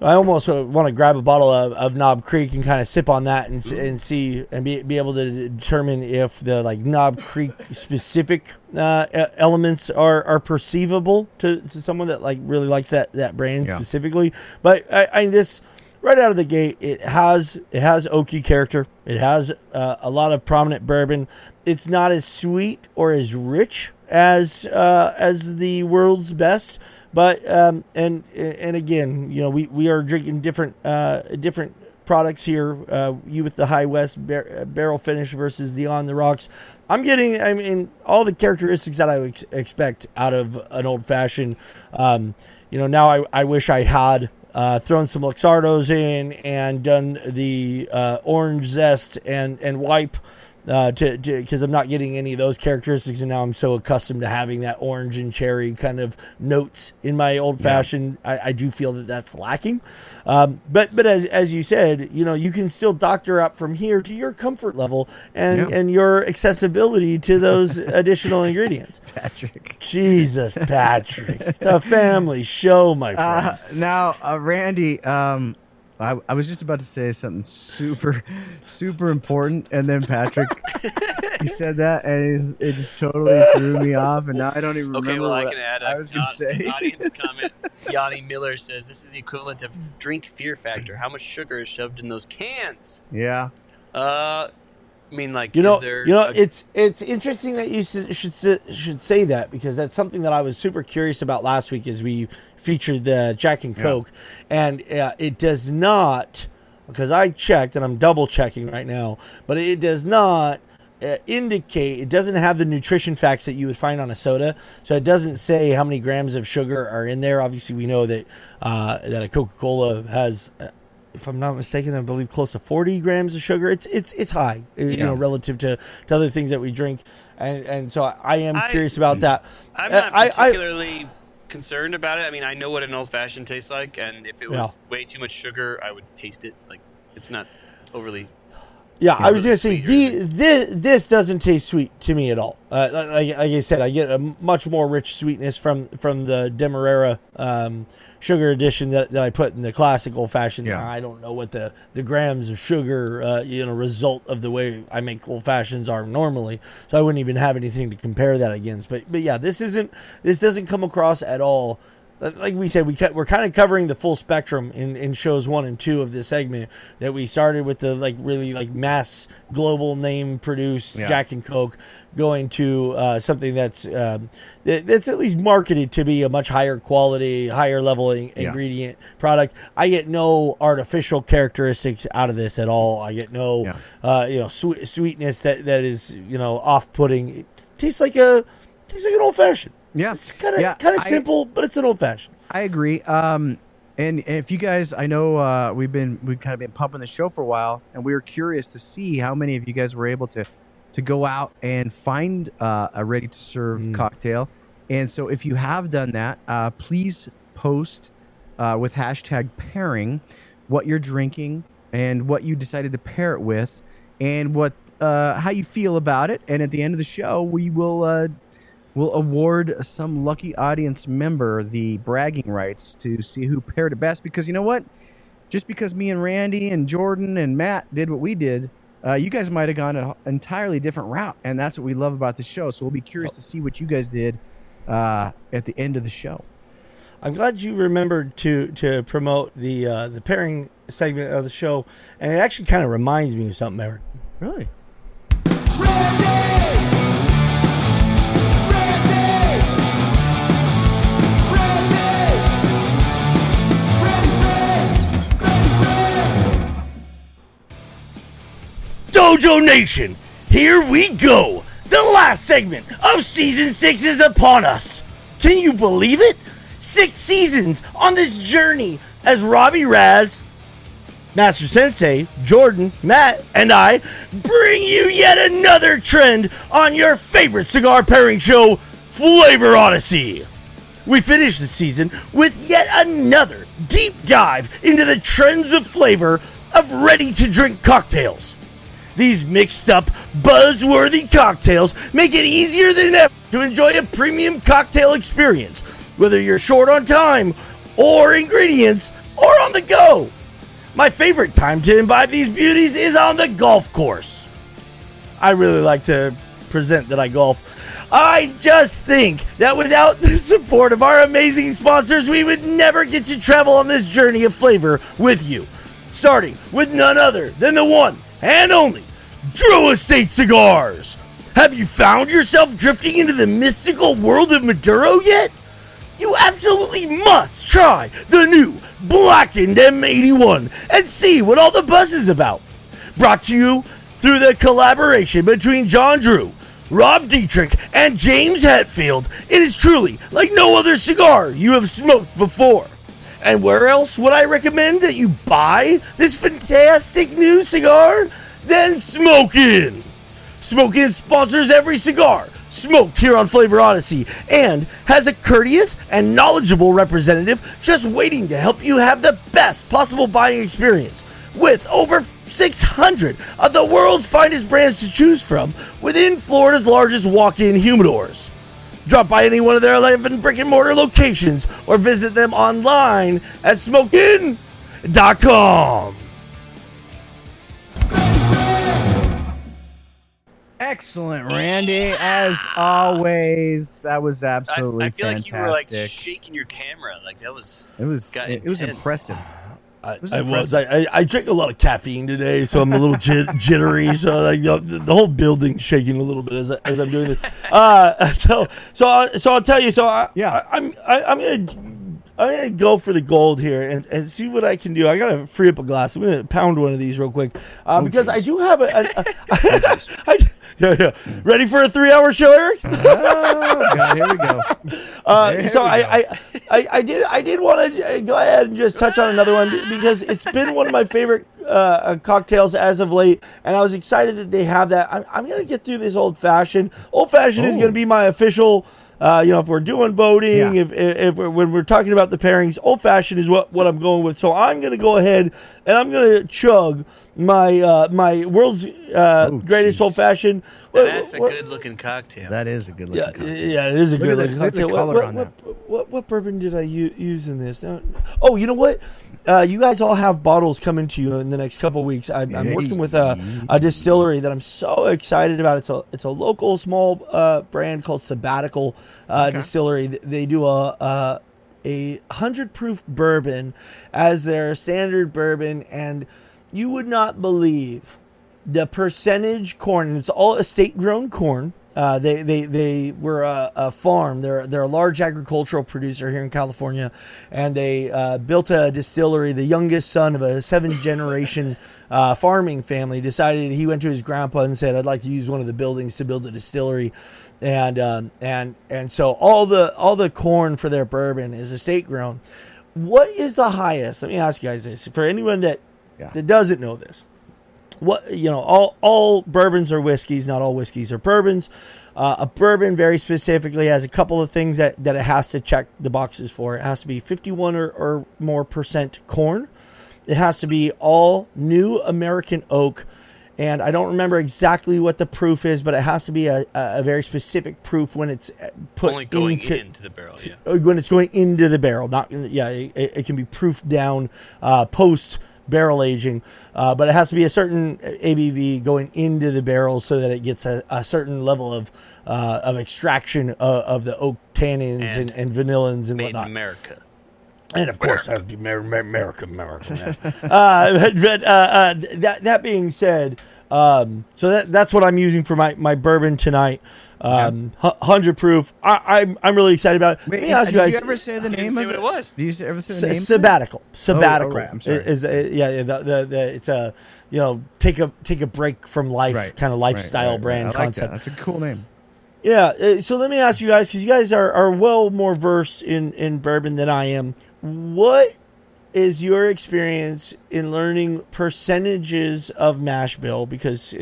I almost want to grab a bottle of, of Knob Creek and kind of sip on that and, and see and be, be able to determine if the like Knob Creek specific uh, elements are, are perceivable to, to someone that like really likes that, that brand Yeah. specifically. But I, I this right out of the gate, it has it has oaky character. It has uh, a lot of prominent bourbon. It's not as sweet or as rich as uh, as the world's best, but um, and and again, you know, we, we are drinking different uh, different products here. Uh, you with the High West bar- uh, barrel finish versus the On the Rocks. I'm getting, I mean, all the characteristics that I would ex- expect out of an old fashioned. Um, you know, now I, I wish I had uh, thrown some Luxardos in and done the uh, orange zest and and wipe uh, to because I'm not getting any of those characteristics, and now I'm so accustomed to having that orange and cherry kind of notes in my old fashioned. I, I do feel that that's lacking, um, but but as as you said, you know, you can still doctor up from here to your comfort level and Yeah. and your accessibility to those additional ingredients. Patrick. Jesus, Patrick, it's a family show, my friend. Uh, now, uh, Randy, um, I, I was just about to say something super, super important, and then Patrick, he said that, and it, it just totally threw me off, and now I don't even Okay, remember well, I can add a I was gonna not- say. audience comment. Yanni Miller says this is the equivalent of drink fear factor. How much sugar is shoved in those cans? yeah, Uh, I mean, like, You know, is there you know, a- it's it's interesting that you should should say that because that's something that I was super curious about last week as we featured the Jack and Coke, and uh, it does not because I checked and I'm double checking right now, but it does not. Uh, indicate it doesn't have the nutrition facts that you would find on a soda, so it doesn't say how many grams of sugar are in there. Obviously, we know that uh, that a Coca Cola has uh, if I'm not mistaken, I believe close to 40 grams of sugar. It's it's it's high, uh, you know, relative to, to other things that we drink, and and so I, I am I- curious about that. I'm Uh, not I- I- particularly concerned about it. I mean, I know what an old fashioned tastes like, and if it was way too much sugar, I would taste it. Like, it's not overly. Yeah, I was gonna say the, this this doesn't taste sweet to me at all. Uh, like, like I said, I get a much more rich sweetness from from the Demerara um, sugar addition that, that I put in the classic old fashioned. Yeah. I don't know what the, the grams of sugar uh, you know result of the way I make old fashions are normally, so I wouldn't even have anything to compare that against. But but yeah, this isn't this doesn't come across at all like we said, we we're kind of covering the full spectrum in, in shows one and two of this segment. That we started with the like really like mass global name produced Yeah. Jack and Coke, going to uh, something that's um, that, that's at least marketed to be a much higher quality, higher level in- Yeah. ingredient product. I get no artificial characteristics out of this at all. I get no Yeah. uh, you know sweet, sweetness that that is you know off putting. It tastes like a tastes like an old fashioned. Yeah, It's kind of Yeah, kind of I- simple, but it's an old fashioned. I agree. Um, and if you guys, I know uh, we've been we've kind of been pumping the show for a while, and we were curious to see how many of you guys were able to to go out and find uh, a ready to serve Mm. cocktail. And so, if you have done that, uh, please post uh, with hashtag pairing what you're drinking and what you decided to pair it with, and what uh, how you feel about it. And at the end of the show, we will uh, will award some lucky audience member the bragging rights to see who paired it best. Because you know what? Just because me and Randy and Jordan and Matt did what we did, uh, you guys might have gone an entirely different route. And that's what we love about the show. So we'll be curious to see what you guys did uh, at the end of the show. I'm glad you remembered to to promote the uh, the pairing segment of the show, and it actually kind of reminds me of something, Eric. Really? Randy's Mojo Nation, here we go. The last segment of season six is upon us. Can you believe it? Six seasons on this journey as Robbie Raz, Master Sensei, Jordan, Matt, and I bring you yet another trend on your favorite cigar pairing show, Flavor Odyssey. We finish the season with yet another deep dive into the trends of flavor of ready to drink cocktails. These mixed up, buzzworthy cocktails make it easier than ever to enjoy a premium cocktail experience, whether you're short on time or ingredients or on the go. My favorite time to imbibe these beauties is on the golf course. I really like to present that I golf. I just think that without the support of our amazing sponsors, we would never get to travel on this journey of flavor with you. Starting with none other than the one and only Drew Estate Cigars. Have you found yourself drifting into the mystical world of Maduro yet? You absolutely must try the new Blackened M81 and see what all the buzz is about. Brought to you through the collaboration between John Drew, Rob Dietrich, and James Hetfield. It is truly like no other cigar you have smoked before. And where else would I recommend that you buy this fantastic new cigar? Then Smoke Inn! Smokin' sponsors every cigar smoked here on Flavor Odyssey and has a courteous and knowledgeable representative just waiting to help you have the best possible buying experience. With over 600 of the world's finest brands to choose from within Florida's largest walk in humidors. Drop by any one of their 11 brick and mortar locations or visit them online at smokeinn.com. Excellent, Randy. As always, that was I, absolutely I feel fantastic. like you were like shaking your camera. Like that was. it was got it, was impressive. I, was I was. I, I, drank a lot of caffeine today, so I'm a little jit, jittery. So like the, the whole building's shaking a little bit as, I, as I'm doing this. Uh, so so I, so I'll tell you. So I, Yeah. I, I'm I, I'm gonna. I'm gonna go for the gold here and, and see what I can do. I gotta free up a glass. I'm gonna pound one of these real quick uh, because I do have a. a, a I, yeah, yeah. Ready for a three-hour show, Eric? oh, God, here we go. Uh, so we I, go. I, I, I did I did want to go ahead and just touch on another one because it's been one of my favorite uh, uh, cocktails as of late, and I was excited that they have that. I'm, I'm gonna get through this old fashioned. Old fashioned is gonna be my official. Uh, you know, if we're doing voting, Yeah. if, if, if we're, when we're talking about the pairings, old fashioned is what, what I'm going with. So I'm gonna go ahead and I'm gonna chug my uh, my world's uh, Oh, greatest old fashioned. That's a good looking cocktail. That is a good Yeah, looking cocktail. yeah, it is a Look good at the- looking look at the cocktail. What- what, on what. What, what, bourbon did I u- use in this? Oh, you know what? Uh, you guys all have bottles coming to you in the next couple weeks. I'm, I'm working with a, a distillery that I'm so excited about. It's a it's a local small uh, brand called Sabbatical uh, Distillery. They do a. a a hundred proof bourbon as their standard bourbon, and you would not believe the percentage corn. It's all estate grown corn. Uh, they, they, they were a, a farm. They're, they're a large agricultural producer here in California, and they uh, built a distillery. The youngest son of a seven generation uh, farming family decided he went to his grandpa and said, "I'd like to use one of the buildings to build a distillery." And um, and and so all the all the corn for their bourbon is estate grown. What is the highest? Let me ask you guys this: for anyone that Yeah. that doesn't know this, what you know all all bourbons are whiskeys not all whiskeys are bourbons uh, a bourbon very specifically has a couple of things that, that it has to check the boxes for it has to be 51 or, or more percent corn it has to be all new american oak and i don't remember exactly what the proof is but it has to be a, a a very specific proof when it's uh, put Only going into, into the barrel. Yeah. when it's going into the barrel. Not yeah, it, it can be proofed down uh, post barrel aging, uh, but it has to be a certain ABV going into the barrel so that it gets a, a certain level of uh, of extraction of, of the oak tannins and, And and vanillins and Made whatnot. America. And of course, that would be Mer- Mer- America, America. uh, but but, uh, uh, that that being said, um, so that that's what I'm using for my my bourbon tonight. um, hu- hundred proof. I, I'm I'm really excited about. it. Wait, Let me ask did you guys. you ever say the I name of it? it was. Did you ever say the S- name? of it? sabbatical. Sabbatical. right, I'm sorry. Is, is- yeah, yeah. The, the, the, it's a you know take a take a break from life Right. kind of lifestyle right, right. brand I like concept. That. That's a cool name. Yeah. uh, So let me ask you guys, because you guys are, are well more versed in, in bourbon than I am. What is your experience in learning percentages of mash bill? Because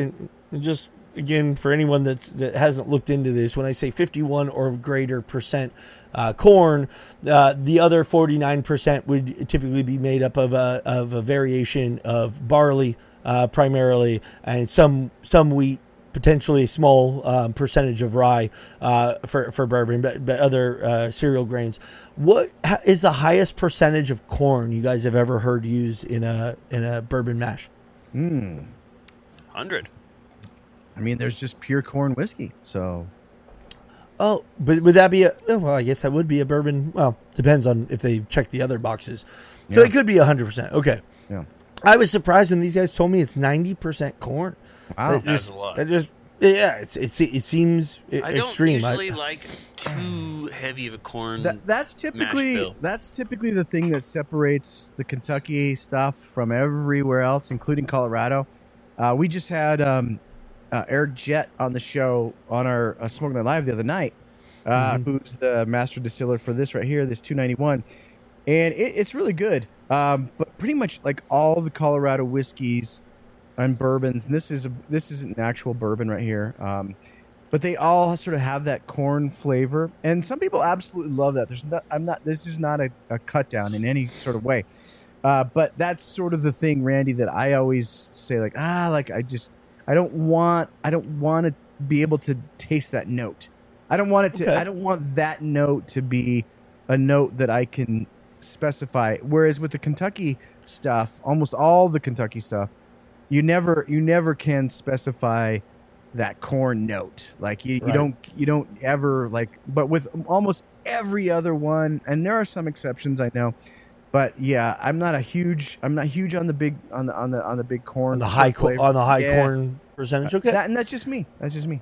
just again, for anyone that's, that hasn't looked into this, when I say 51 or greater percent uh, corn, uh, the other 49% would typically be made up of a, of a variation of barley uh, primarily and some some wheat potentially a small um, percentage of rye uh, for for bourbon, but, but other uh, cereal grains. What ha- is the highest percentage of corn you guys have ever heard used in a in a bourbon mash? Hmm. Hundred. I mean, there's just pure corn whiskey. So Oh, but would that be a? oh, Well, I guess that would be a bourbon. Well, depends on if they check the other boxes. So Yeah. it could be hundred percent. Okay. yeah. I was surprised when these guys told me it's ninety percent corn. Wow. That That's just- a lot. That just yeah, it's, it's it seems e- I don't extreme. I- usually like too heavy of a corn. That, that's typically bill. that's typically the thing that separates the Kentucky stuff from everywhere else, including Colorado. Uh, we just had um, uh, Eric Jett on the show on our uh, Smoking Night Live the other night, uh, who's the master distiller for this right here, this 291, and it, it's really good. Um, but pretty much like all the Colorado whiskeys and bourbons, and this is a, this is an actual bourbon right here. Um, but they all sort of have that corn flavor, and some people absolutely love that. There's not, I'm not. This is not a, a cut down in any sort of way, uh, but that's sort of the thing, Randy, that I always say like ah, like I just I don't want I don't want to be able to taste that note. I don't want it to. Okay. I don't want that note to be a note that I can specify. Whereas with the Kentucky stuff, almost all the Kentucky stuff, you never you never can specify that corn note. Like you, you don't you don't ever like. But with almost every other one, and there are some exceptions, I know. But yeah, I'm not a huge I'm not huge on the big on the on the on the big corn on the high co- flavor. on the high Yeah. corn percentage. Uh, okay. That, and that's just me. That's just me.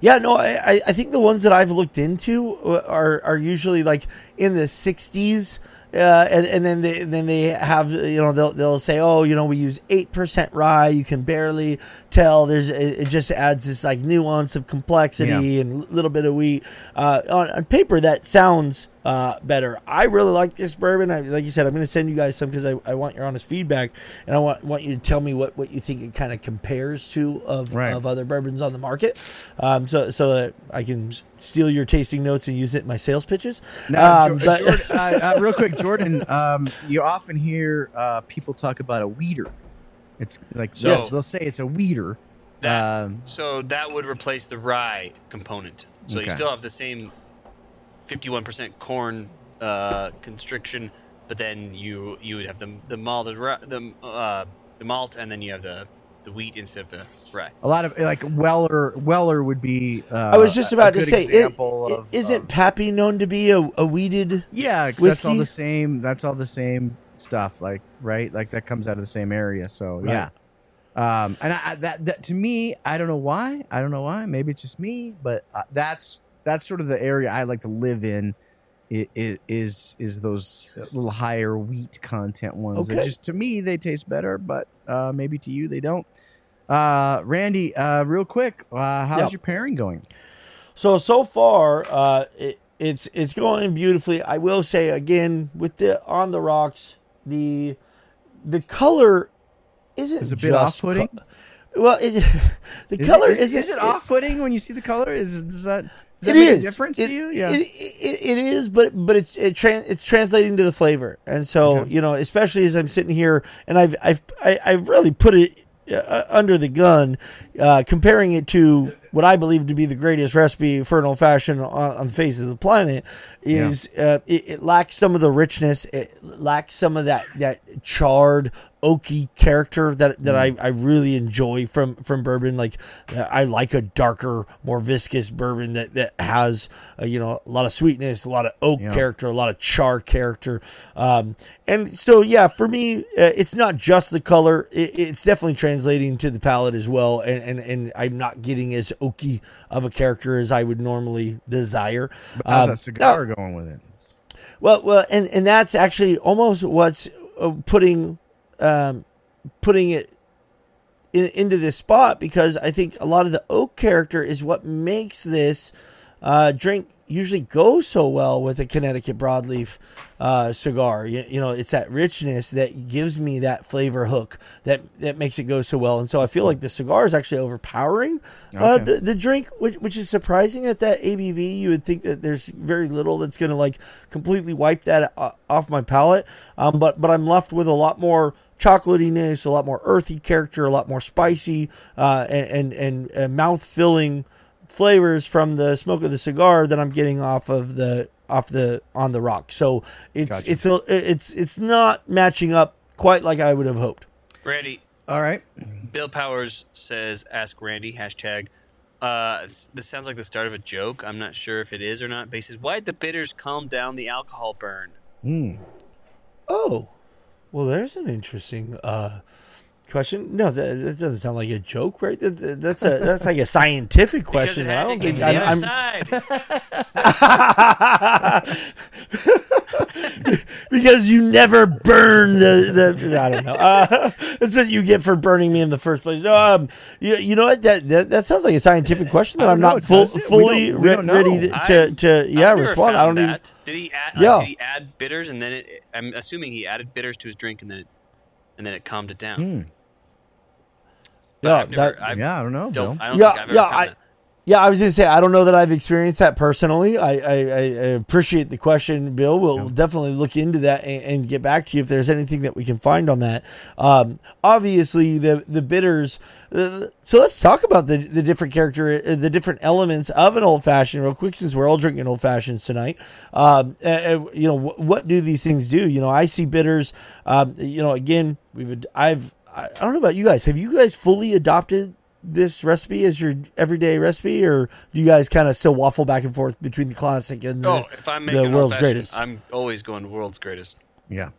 Yeah, no, I, I- think the ones that I've looked into uh, are are usually like in the '60s, uh, and and then they then they have you know they'll they'll say oh you know we use eight percent rye. You can barely tell. There's it, it just adds this like nuance of complexity and a little bit of wheat. Uh, on, on paper that sounds uh, better. I really like this bourbon. I, like you said, I'm going to send you guys some because I, I want your honest feedback and I want want you to tell me what, what you think it kind of compares to of Right. of other bourbons on the market, um, so so that I can steal your tasting notes and use it in my sales pitches. Now, Um, Jo- but- Jordan, uh, uh, real quick, Jordan, um, you often hear uh, people talk about a wheater. It's like So- they'll, they'll say it's a wheater. That, Um, so that would replace the rye component. So Okay. you still have the same 51% corn uh, constriction, but then you you would have the the malted the uh, the malt, and then you have the the wheat instead of the rye. a lot of like Weller. Weller would be. Uh, I was just a about to say, it, example of, isn't of- Pappy known to be a, a wheated? yeah, 'cause that's all the same. That's all the same stuff. Like right, like that comes out of the same area. So yeah. Um, and I, I- that, that to me, I don't know why. I don't know why. Maybe it's just me, but uh, that's that's sort of the area I like to live in. Is is those little higher wheat content ones. that Okay. just to me they taste better, but uh, maybe to you they don't. Uh, Randy, uh, real quick, uh, how's Yeah. your pairing going? So so far, uh, it, it's it's going beautifully. I will say again with the on the rocks, the the color isn't Is a bit off-putting? co- well, is it, the Is color it, is, is, it off-putting when you see the color? Is, is that does that It make is a difference It- to you? Yeah. it, it, it is, but but it's it tran it's translating to the flavor, and so Okay. you know, especially as I'm sitting here, and I've I've I, I've really put it uh, under the gun, uh, comparing it to what I believe to be the greatest recipe for an old fashioned on, on the face of the planet. Is uh, it, it lacks some of the richness, it lacks some of that that charred oaky character that that Mm. I, I really enjoy from from bourbon. Like uh, I like a darker, more viscous bourbon that that has uh, you know a lot of sweetness, a lot of oak Yeah. character, a lot of char character. Um, and so yeah, for me, uh, it's not just the color; it, it's definitely translating to the palate as well. And and, and I'm not getting as oaky of a character as I would normally desire. How's Um, that cigar going with it? well, well, and and that's actually almost what's uh, putting um, putting it in, into this spot because I think a lot of the oak character is what makes this uh, drink usually go so well with a Connecticut broadleaf uh, cigar. You, you know, it's that richness that gives me that flavor hook that that makes it go so well. And so I feel like the cigar is actually overpowering uh, Okay. the, the drink, which which is surprising at that ABV. You would think that there's very little that's going to like completely wipe that uh, off my palate. Um, but but I'm left with a lot more chocolatiness, a lot more earthy character, a lot more spicy, uh, and and, and mouth filling flavors from the smoke of the cigar that I'm getting off of the off the on the rock. So it's Gotcha. it's a, it's it's not matching up quite like I would have hoped. Randy, All right. Bill Powers says, "Ask Randy." Hashtag. Uh, this, this sounds like the start of a joke. I'm not sure if it is or not. But he says, "Why'd the bitters calm down the alcohol burn?" Hmm. Oh, well, there's an interesting uh, question. No, that, that doesn't sound like a joke, right? That, that- that's a that's like a scientific question. I don't think to I'm, other I'm because you never burn the the. I don't know. Uh, that's what you get for burning me in the first place. No, um, you, you know what? That, that that sounds like a scientific question that I I'm don't know. not full, Does? We fully don't- we re- don't ready to, to, to yeah I've respond. I don't even. Did he add? Yeah. Like, did he add bitters and then it? I'm assuming he added bitters to his drink and then it, and then it calmed it down. Hmm. But Yeah, I've never, that- I Yeah, I don't know. don't. Bill. I don't Yeah, think I've ever yeah, I- Yeah, I was gonna say I don't know that I've experienced that personally. I I, I I appreciate the question, Bill. We'll definitely look into that and, and get back to you if there's anything that we can find on that. Um, obviously, the the bitters. Uh, so let's talk about the the different character, uh, the different elements of an old fashioned, real quick, since we're all drinking old fashions tonight. Um, uh, uh, you know, wh- what do these things do? You know, I see bitters. Um, you know, again, we've I've I I don't know about you guys. Have you guys fully adopted this recipe as your everyday recipe, or do you guys kind of still waffle back and forth between the classic and the, Oh, if I'm the world's greatest? I'm always going world's greatest. Yeah.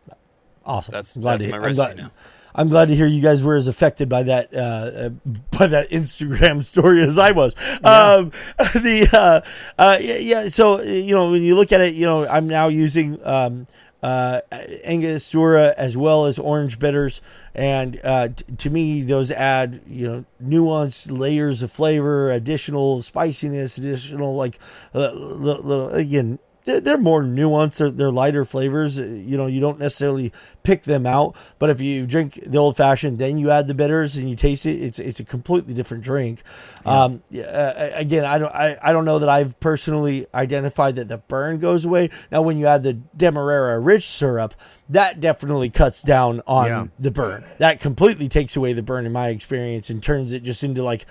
awesome. That's- I'm glad that's to, my I'm recipe glad, now. I'm glad to hear you guys were as affected by that uh, uh, by that Instagram story as I was. Um, the uh, uh, yeah, yeah, so you know when you look at it, you know I'm now using um, uh, Angostura as well as orange bitters, and uh, t- to me those add you know nuanced layers of flavor, additional spiciness, additional like uh, li- little again they're, more nuanced. They're, they're lighter flavors. Uh, You know, you don't necessarily pick them out. But if you drink the old fashioned, then you add the bitters and you taste it. It's it's a completely different drink. Um, yeah, uh, again, I don't I, I don't know that I've personally identified that the burn goes away. Now, when you add the Demerara rich syrup, that definitely cuts down on Yeah. the burn. That completely takes away the burn in my experience and turns it just into like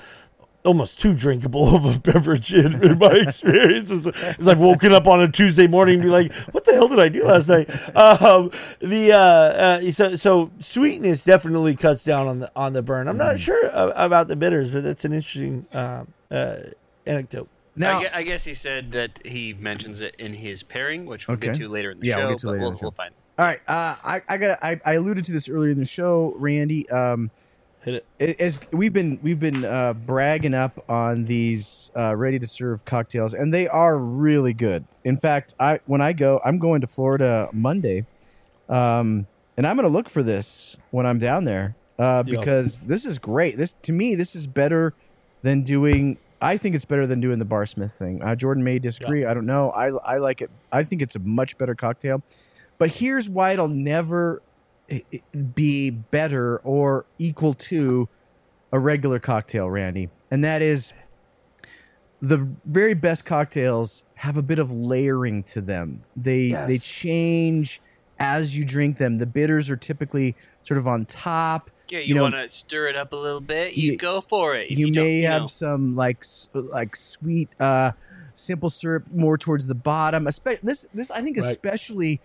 almost too drinkable of a beverage in, in my experience. It's, I've woken up on a Tuesday morning and be like, "What the hell did I do last night?" Um, the uh, uh, so so sweetness definitely cuts down on the on the burn. I'm not sure about the bitters, but that's an interesting uh, uh, anecdote. Now, I, gue- I guess he said that he mentions it in his pairing, which we'll get to later in the Yeah, show. we'll get to later in we'll, we'll find. all right. Uh, I I got I, I alluded to this earlier in the show, Randy. Um, Hit it. as we've been we've been uh, bragging up on these uh, ready to serve cocktails, and they are really good. In fact, I when I go, I'm going to Florida Monday, um, and I'm going to look for this when I'm down there uh, Yeah. because this is great. This to me, this is better than doing. I think it's better than doing the Barsmith thing. Uh, Jordan may disagree. I don't know. I I like it. I think it's a much better cocktail. But here's why it'll never be better or equal to a regular cocktail, Randy. And that is the very best cocktails have a bit of layering to them. They they change as you drink them. The bitters are typically sort of on top. Yeah, you, You know- want to stir it up a little bit. You, You- go for it. If you, may you have know. some like like sweet uh simple syrup more towards the bottom. Espe- this this I think Right. especially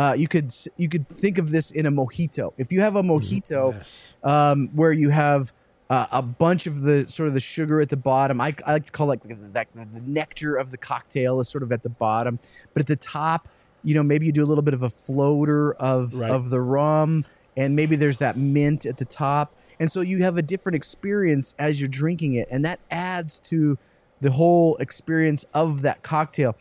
uh, you could you could think of this in a mojito. If you have a mojito Yes. um, where you have uh, a bunch of the sort of the sugar at the bottom. I, I like to call like the, the, the nectar of the cocktail is sort of at the bottom, but at the top, you know, maybe you do a little bit of a floater of Right. of the rum, and maybe there's that mint at the top. and so you have a different experience as you're drinking it, and that adds to the whole experience of that cocktail.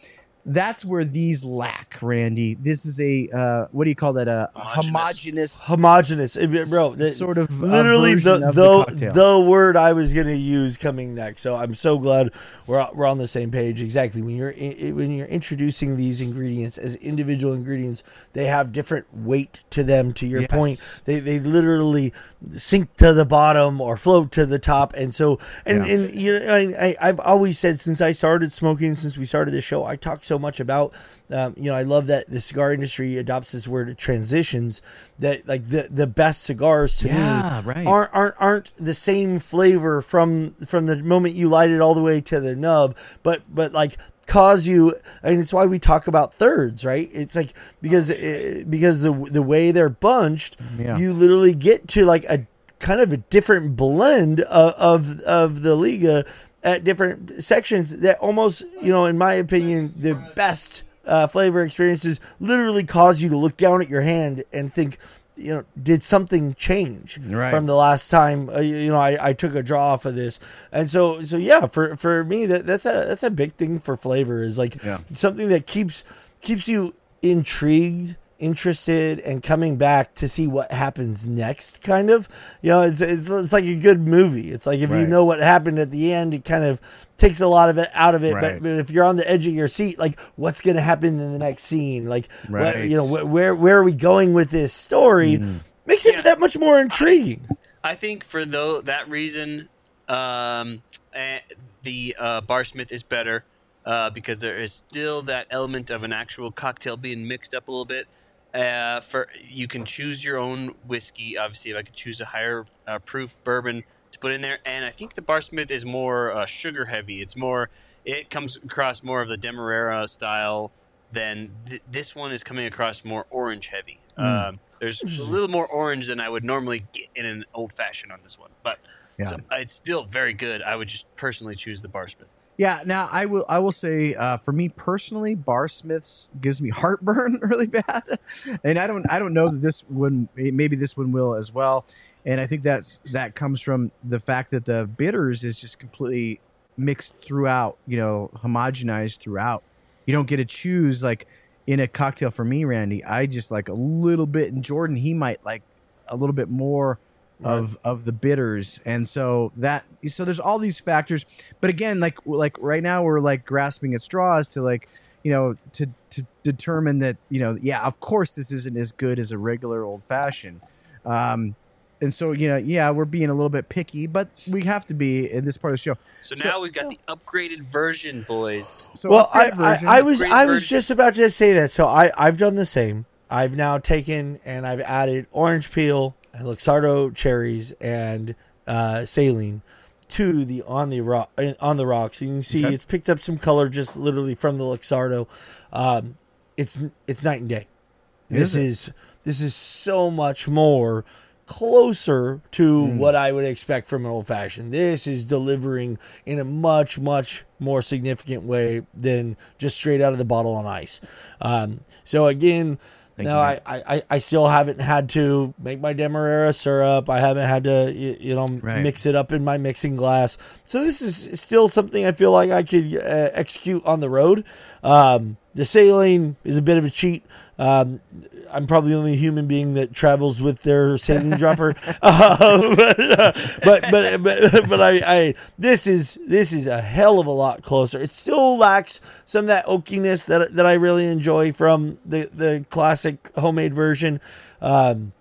That's where these lack, Randy. This is a uh, what do you call that? A homogenous, homogenous, bro. the- sort of uh, literally version the of the, cocktail. the word I was gonna use coming next. So I'm so glad we're we're on the same page. Exactly when you're i- when you're introducing these ingredients as individual ingredients, they have different weight to them. To your Yes. point, they they literally sink to the bottom or float to the top, and so and Yeah. and you know, I, I I've always said since I started smoking, since we started the show, I talk so much about. Um, you know, I love that the cigar industry adopts this word transitions. That like the the best cigars to Yeah, me right. aren't aren't aren't the same flavor from from the moment you light it all the way to the nub, but but like cause you and it's why we talk about thirds right it's like because uh, because the the way they're bunched Yeah. you literally get to like a kind of a different blend of of, of the liga at different sections that almost you know in my opinion the best uh, flavor experiences literally cause you to look down at your hand and think you know did something change Right. from the last time uh, you know I, I took a draw off of this and so so yeah for for me that that's a that's a big thing for flavor is like Yeah. something that keeps keeps you intrigued interested and coming back to see what happens next kind of you know it's it's, it's like a good movie it's like if you know what happened at the end it kind of takes a lot of it out of it Right. but, but if you're on the edge of your seat like what's going to happen in the next scene like what, you know wh- where where are we going with this story Mm. makes it Yeah. that much more intriguing I think for though that reason, um, eh, the uh, Barsmith is better uh, because there is still that element of an actual cocktail being mixed up a little bit. Uh, for you can choose your own whiskey. Obviously, if I could choose a higher uh, proof bourbon to put in there, and I think the Barsmith is more uh, sugar heavy. It's more. It comes across more of the Demerara style than th- this one is coming across more orange heavy. Um, there's a little more orange than I would normally get in an old fashioned on this one, but Yeah. so it's still very good. I would just personally choose the Barsmith. Yeah, now I will I will say uh, for me personally, Barsmiths gives me heartburn really bad, and I don't I don't know that this one maybe this one will as well, and I think that's that comes from the fact that the bitters is just completely mixed throughout, you know, homogenized throughout. You don't get to choose like in a cocktail for me, Randy. I just like a little bit, and Jordan he might like a little bit more of of the bitters and so that so there's all these factors but again like like right now we're like grasping at straws to like you know to to determine that you know yeah of course this isn't as good as a regular old fashioned um and so you know yeah we're being a little bit picky but we have to be in this part of the show So, So- now we've got the upgraded version, boys. so well, I, upgraded I, I was Upgraded I was version. just about to say that. So I I've done the same. I've now taken and I've added orange peel and Luxardo cherries and uh, saline to the on the rock on the rocks. You can see Okay. it's picked up some color just literally from the Luxardo. Um, it's it's night and day. Is This it? is this is so much more closer to Hmm. what I would expect from an old fashioned. This is delivering in a much, much more significant way than just straight out of the bottle on ice. Um, so again, Thank no, you, I, I, I- still haven't had to make my Demerara syrup. I haven't had to, you, you know, Right. mix it up in my mixing glass. So this is still something I feel like I could uh, execute on the road. Um, the saline is a bit of a cheat. Um, I'm probably the only human being that travels with their saline dropper. Uh, but, uh, but but but but I, I this is this is a hell of a lot closer. It still lacks some of that oakiness that that I really enjoy from the the classic homemade version. Um,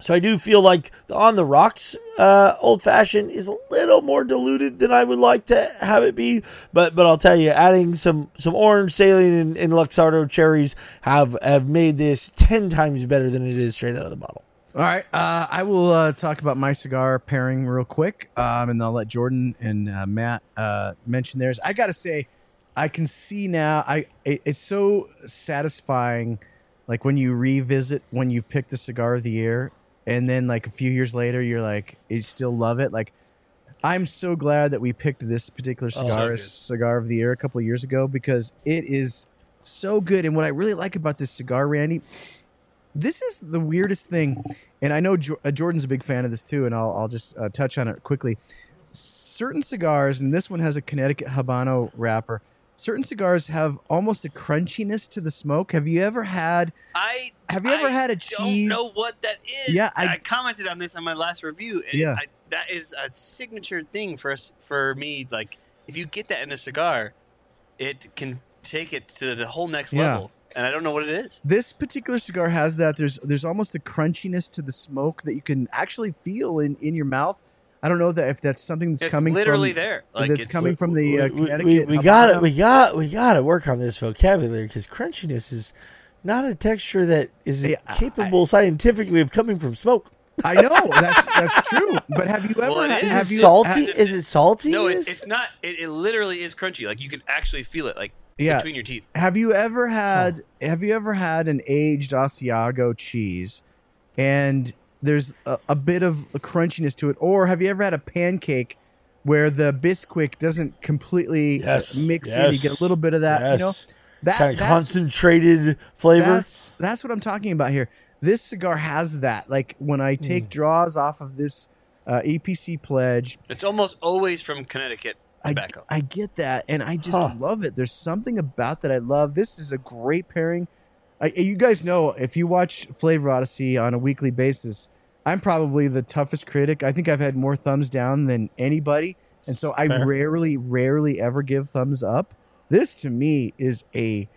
so I do feel like the on the rocks uh, old fashioned is a little more diluted than I would like to have it be. But but I'll tell you, adding some some orange saline and, and Luxardo cherries have have made this ten times better than it is straight out of the bottle. All right, uh, I will uh, talk about my cigar pairing real quick, um, and I'll let Jordan and uh, Matt uh, mention theirs. I gotta say, I can see now. I it, it's so satisfying, like when you revisit when you picked the cigar of the year, and then like a few years later, you're like, you still love it. Like, I'm so glad that we picked this particular Oh, cigar so as cigar of the year a couple of years ago because it is so good. And what I really like about this cigar, Randy, this is the weirdest thing, and I know jo- uh, Jordan's a big fan of this too, and I'll I'll just uh, touch on it quickly. Certain cigars, and this one has a Connecticut Habano wrapper. Certain cigars have almost a crunchiness to the smoke. Have you ever had? I Have you ever I had a Don't cheese- know what that is. Yeah, I, I- commented on this on my last review. And Yeah. I, that is a signature thing for us for me. Like if you get that in a cigar, it can take it to the whole next Yeah. level. And I don't know what it is. This particular cigar has that. There's there's almost a crunchiness to the smoke that you can actually feel in, in your mouth. I don't know that if that's something that's It's coming literally from, there. Like that's it's, coming from the uh, we, we, Connecticut. we got it. We got we got to work on this vocabulary because crunchiness is not a texture that is Yeah, I- capable scientifically of coming from smoke. I know that's that's true. But have you ever? Well, had- is. have Is you it salty? has it- is it salty? No, it, it's not. It, it literally is crunchy. Like you can actually feel it, like Yeah. between your teeth. Have you ever had have you ever had an aged Asiago cheese and there's a, a bit of a crunchiness to it or have you ever had a pancake where the bisquick doesn't completely Yes, mix in you get a little bit of that you know that kind of that's, concentrated flavor. that's that's what I'm talking about here this cigar has that like when I take Hmm. draws off of this uh, EPC pledge It's almost always from Connecticut I, tobacco. I get that, and I just Huh. love it. There's something about that I love. This is a great pairing. I, you guys know if you watch Flavor Odyssey on a weekly basis, I'm probably the toughest critic. I think I've had more thumbs down than anybody, and so I Fair. rarely, rarely ever give thumbs up. This to me is a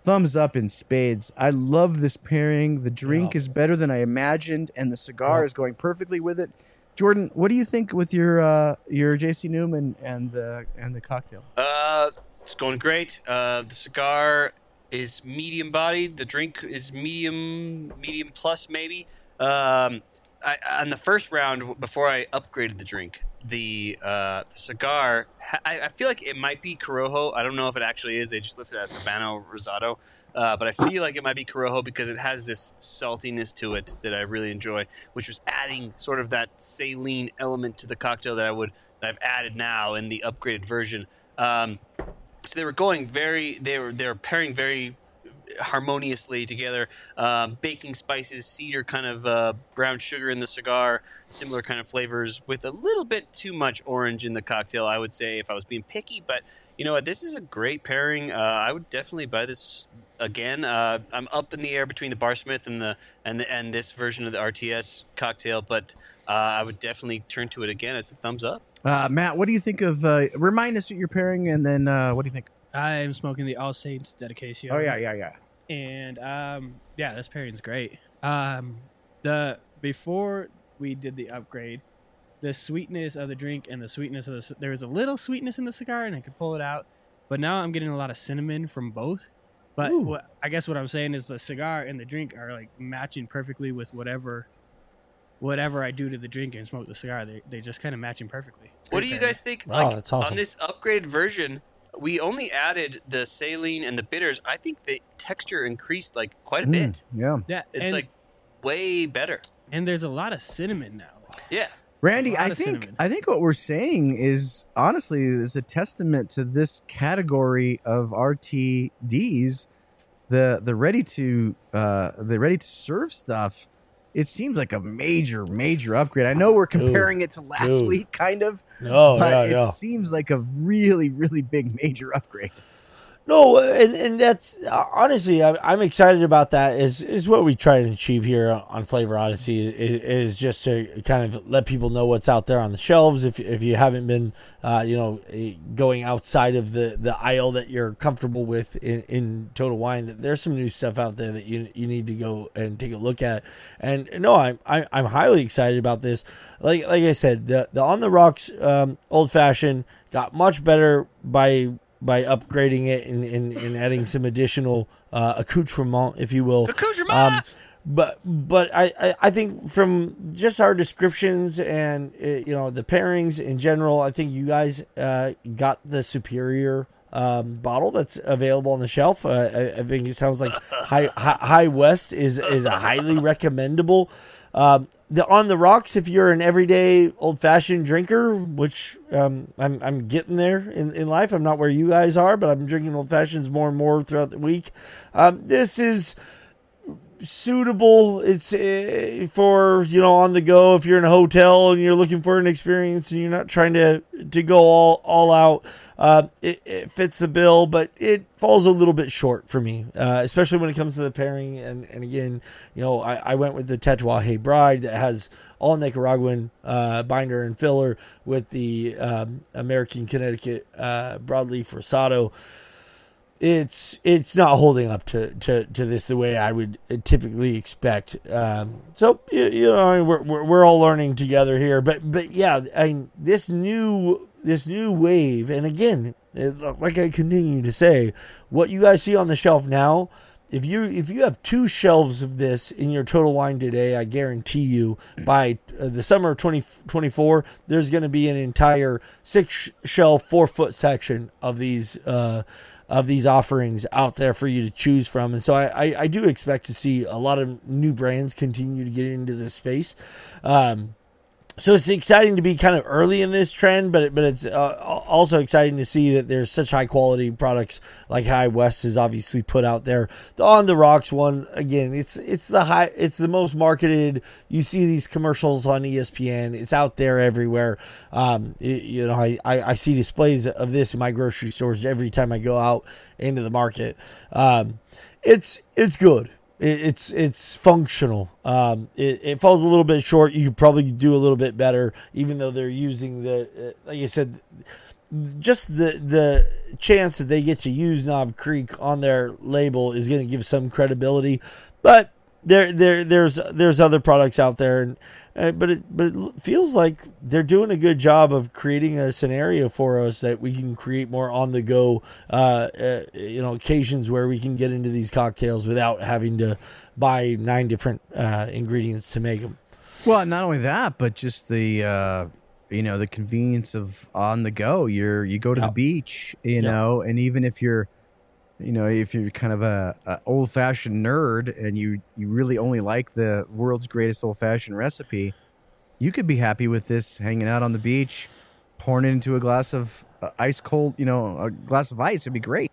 thumbs up in spades. I love this pairing. The drink Yeah. is better than I imagined, and the cigar Yeah. is going perfectly with it. Jordan, what do you think with your uh, your JC Newman and the and the cocktail? Uh, it's going great. Uh, the cigar is medium bodied. The drink is medium, medium plus maybe. Um, I, on the first round, before I upgraded the drink, the, uh, the cigar, I, I feel like it might be Corojo. I don't know if it actually is. They just listed as Habano Rosado, uh, but I feel like it might be Corojo because it has this saltiness to it that I really enjoy, which was adding sort of that saline element to the cocktail that I would that I've added now in the upgraded version. Um, so they were going very they were they were pairing very harmoniously together um, baking spices cedar kind of uh, brown sugar in the cigar similar kind of flavors with a little bit too much orange in the cocktail i would say if i was being picky. But you know what? This is a great pairing. Uh, i would definitely buy this again. Uh, i'm up in the air between the barsmith and the and the, and this version of the rts cocktail but uh, i would definitely turn to it again as a thumbs up Uh, Matt, what do you think of? Uh, remind us what you're pairing, and then uh, what do you think? I'm smoking the All Saints dedication. Oh yeah, yeah. Yeah. And um, yeah, this pairing's great. Um, the before we did the upgrade, the sweetness of the drink and the sweetness of the there was a little sweetness in the cigar, and I could pull it out. But now I'm getting a lot of cinnamon from both. But what, I guess what I'm saying is the cigar and the drink are like matching perfectly with whatever, whatever I do to the drink and smoke the cigar. They they just kind of matching perfectly. It's What great do you guys think? Wow, like that's awesome. on this upgraded version, we only added the saline and the bitters. I think the texture increased like quite a Mm, bit. yeah. Yeah, It's and, like way better. and there's a lot of cinnamon now. Yeah. Randy, I think cinnamon. I think what we're saying is honestly is a testament to this category of RTDs, the the ready to uh, the ready to serve stuff. It seems like a major major upgrade. I know we're comparing it to last dude. week, kind of, No, but yeah, it yeah. seems like a really really big major upgrade. No, and and that's honestly, I'm, excited about that. Is is what we try to achieve here on Flavor Odyssey is, is just to kind of let people know what's out there on the shelves. If if you haven't been, uh, you know, eh, going outside of the, the aisle that you're comfortable with in, in Total Wine, that there's some new stuff out there that you you need to go and take a look at. And no, I'm I, I'm highly excited about this. Like like I said, the the on the rocks um, old fashioned got much better by by upgrading it and, and, and adding some additional uh, accoutrement, if you will. Accoutrement! Um, but but I, I, I think from just our descriptions and uh, you know the pairings in general, I think you guys uh, got the superior um, bottle that's available on the shelf. Uh, I, I think it sounds like High, High High West is is a highly recommendable. Um, the on the rocks, if you're an everyday old fashioned drinker, which um, I'm I'm getting there in, in life. I'm not where you guys are, but I'm drinking old fashions more and more throughout the week. Um, this is suitable. It's uh, for you know on the go if you're in a hotel and you're looking for an experience and you're not trying to to go all all out. Uh, it, it fits the bill, but it falls a little bit short for me, uh, especially when it comes to the pairing. And, and again, you know, I, I went with the Tatuaje Bride that has all Nicaraguan uh, binder and filler with the um, American Connecticut uh, broadleaf rosado it's it's not holding up to, to, to this the way I would typically expect. Um, so you, you know we're, we're we're all learning together here, but but yeah, I this new this new wave, and again, like I continue to say, what you guys see on the shelf now. If you if you have two shelves of this in your total wine today, I guarantee you by uh, the summer of 2024, there's going to be an entire six shelf, four foot section of these uh, of these offerings out there for you to choose from. And so I, I, I do expect to see a lot of new brands continue to get into this space. Um, so it's exciting to be kind of early in this trend, but but it's uh, also exciting to see that there's such high quality products like High West has obviously put out there. The On the Rocks one again, it's it's the high, it's the most marketed. You see these commercials on ESPN. It's out there everywhere. Um, it, you know, I, I, I see displays of this in my grocery stores every time I go out into the market. Um, it's it's good it's it's functional. Um, it, it, falls a little bit short. You could probably do a little bit better, even though they're using the uh, like I said, just the the chance that they get to use Knob Creek on their label is going to give some credibility. But there there there's there's other products out there and uh, but it but it feels like they're doing a good job of creating a scenario for us that we can create more on the go, uh, uh, you know, occasions where we can get into these cocktails without having to buy nine different uh, ingredients to make them. Well, not only that, but just the uh, you know the convenience of on the go. You're you go to the beach, you know, and even if you're you know, if you're kind of a, a old fashioned nerd and you you really only like the world's greatest old fashioned recipe, you could be happy with this hanging out on the beach, pouring it into a glass of uh, ice cold, you know, a glass of ice. It'd be great.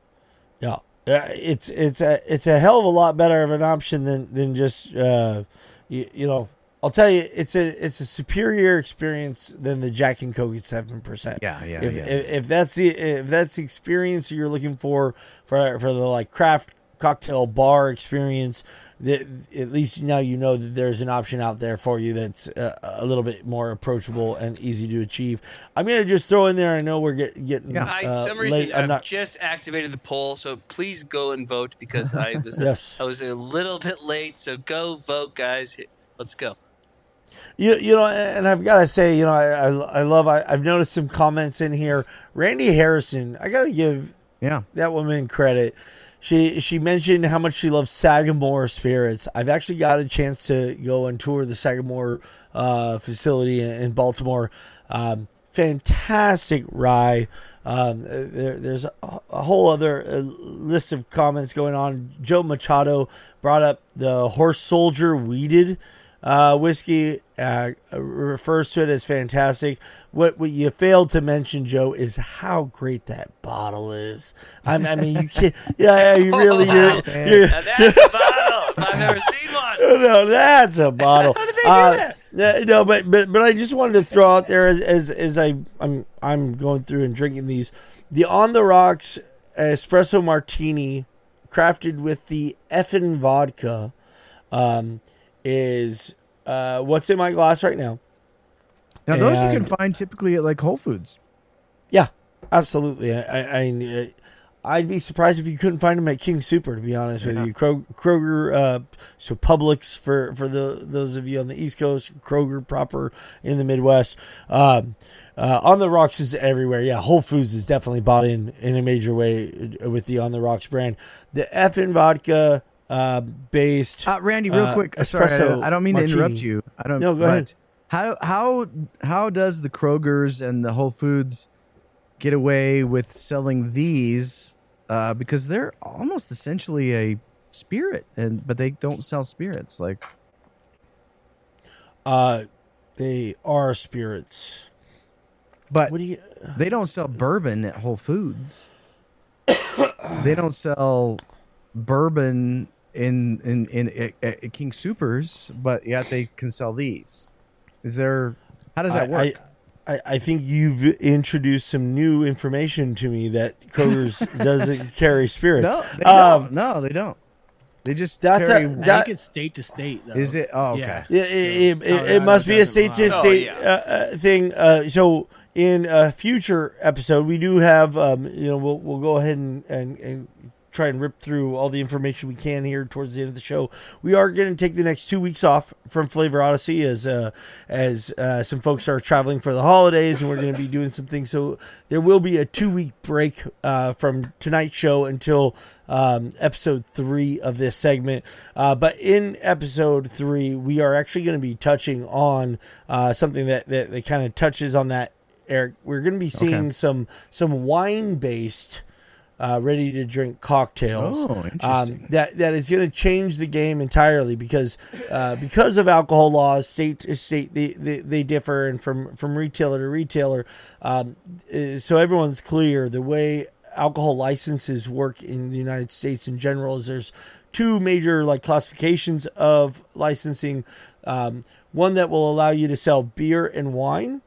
Yeah, uh, it's it's a it's a hell of a lot better of an option than than just uh, you, you know I'll tell you, it's a it's a superior experience than the Jack and Coke at seven percent. Yeah, yeah, if, yeah. If, if, that's the if that's the experience you're looking for for for the like craft cocktail bar experience, that at least now you know that there's an option out there for you that's a, a little bit more approachable and easy to achieve. I'm gonna just throw in there. I know we're get, getting yeah. I, uh, some reason late. I've not... just activated the poll, so please go and vote because I was yes. I was a little bit late. So go vote, guys. Let's go. You, you know, and I've got to say, you know, I, I, I love, I, have noticed some comments in here. Randy Harrison, I got to give yeah that woman credit. She she mentioned how much she loves Sagamore spirits. I've actually got a chance to go and tour the Sagamore uh, facility in, in Baltimore. Um, fantastic rye. Um, there, there's a, a, whole other uh, list of comments going on. Joe Machado brought up the Horse Soldier Wheated uh, whiskey uh, refers to it as fantastic. What, what you failed to mention, Joe, is how great that bottle is. I, I mean, you can't. Yeah, you really. You're, you're, now that's a bottle. I've never seen one. No, that's a bottle. How did they do uh, that? No, but but but I just wanted to throw out there as as, as I I'm I'm going through and drinking these, the on the rocks espresso martini, crafted with the Effen vodka. Um, is uh, what's in my glass right now. Now, those you can find typically at like Whole Foods. Yeah, absolutely. I, I, I I'd be surprised if you couldn't find them at King Sooper. To be honest yeah. with you, Kroger, uh, so Publix for for the those of you on the East Coast, Kroger proper in the Midwest. Um, uh, on the Rocks is everywhere. Yeah, Whole Foods is definitely bought in in a major way with the On the Rocks brand. The Effen vodka uh, based. Uh, Randy, real uh, quick. Sorry, I, I, don't mean martini. to interrupt you. I don't. No, go ahead. How how how does the Kroger's and the Whole Foods get away with selling these? Uh, because they're almost essentially a spirit, and but they don't sell spirits. Like, uh, they are spirits. But what do you? They don't sell bourbon at Whole Foods. they don't sell bourbon in in in, at, at King Soopers, but yet they can sell these. Is there? How does that I- work? I, I, I think you've introduced some new information to me that Kroger's doesn't carry spirits. no, they Um, don't. No, they don't. They just That's carry. a- I that- think it's state to state. Though. is it? Oh, okay. Yeah. Yeah, it, it, it, Colorado it must be a state to state Oh, uh, uh, thing. Uh, so in a future episode, we do have, um, you know, we'll we'll go ahead and, and, and try and rip through all the information we can here towards the end of the show. We are going to take the next two weeks off from Flavor Odyssey as uh, as uh, some folks are traveling for the holidays, and we're going to be doing some things. So there will be a two week break uh, from tonight's show until um, episode three of this segment. Uh, but in episode three, we are actually going to be touching on uh, something that, that, that kind of touches on that. Eric, we're going to be seeing Okay. some some wine based. Uh, ready to drink cocktails. Oh, interesting. Um, that that is going to change the game entirely because uh, because of alcohol laws, state to state they, they, they differ, and from from retailer to retailer. Um, uh, so everyone's clear. The way alcohol licenses work in the United States in general is there's two major like classifications of licensing. Um, one that will allow you to sell beer and wine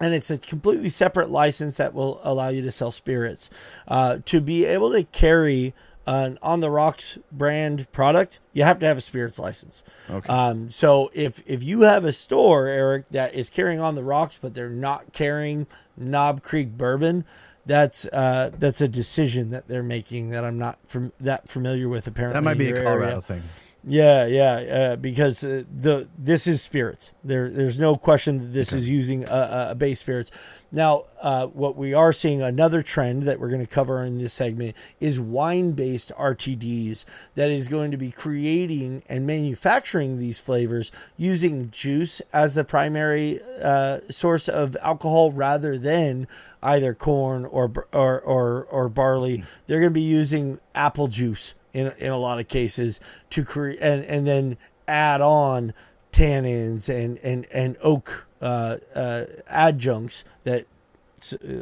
and it's a completely separate license that will allow you to sell spirits. Uh, to be able to carry an on the rocks brand product, you have to have a spirits license. Okay. Um, so if if you have a store, Eric, that is carrying on the rocks, but they're not carrying Knob Creek bourbon, that's uh, that's a decision that they're making that I'm not from that familiar with. Apparently, that might be a area. Colorado thing. Yeah, yeah, uh, because uh, the this is spirits. There, there's no question that this is using a, a- a base spirits. Now, uh, what we are seeing another trend that we're going to cover in this segment is wine-based RTDs that is going to be creating and manufacturing these flavors using juice as the primary uh, source of alcohol rather than either corn or or or, or barley. They're going to be using apple juice in in a lot of cases to create and and then add on tannins and and and oak uh, uh, adjuncts that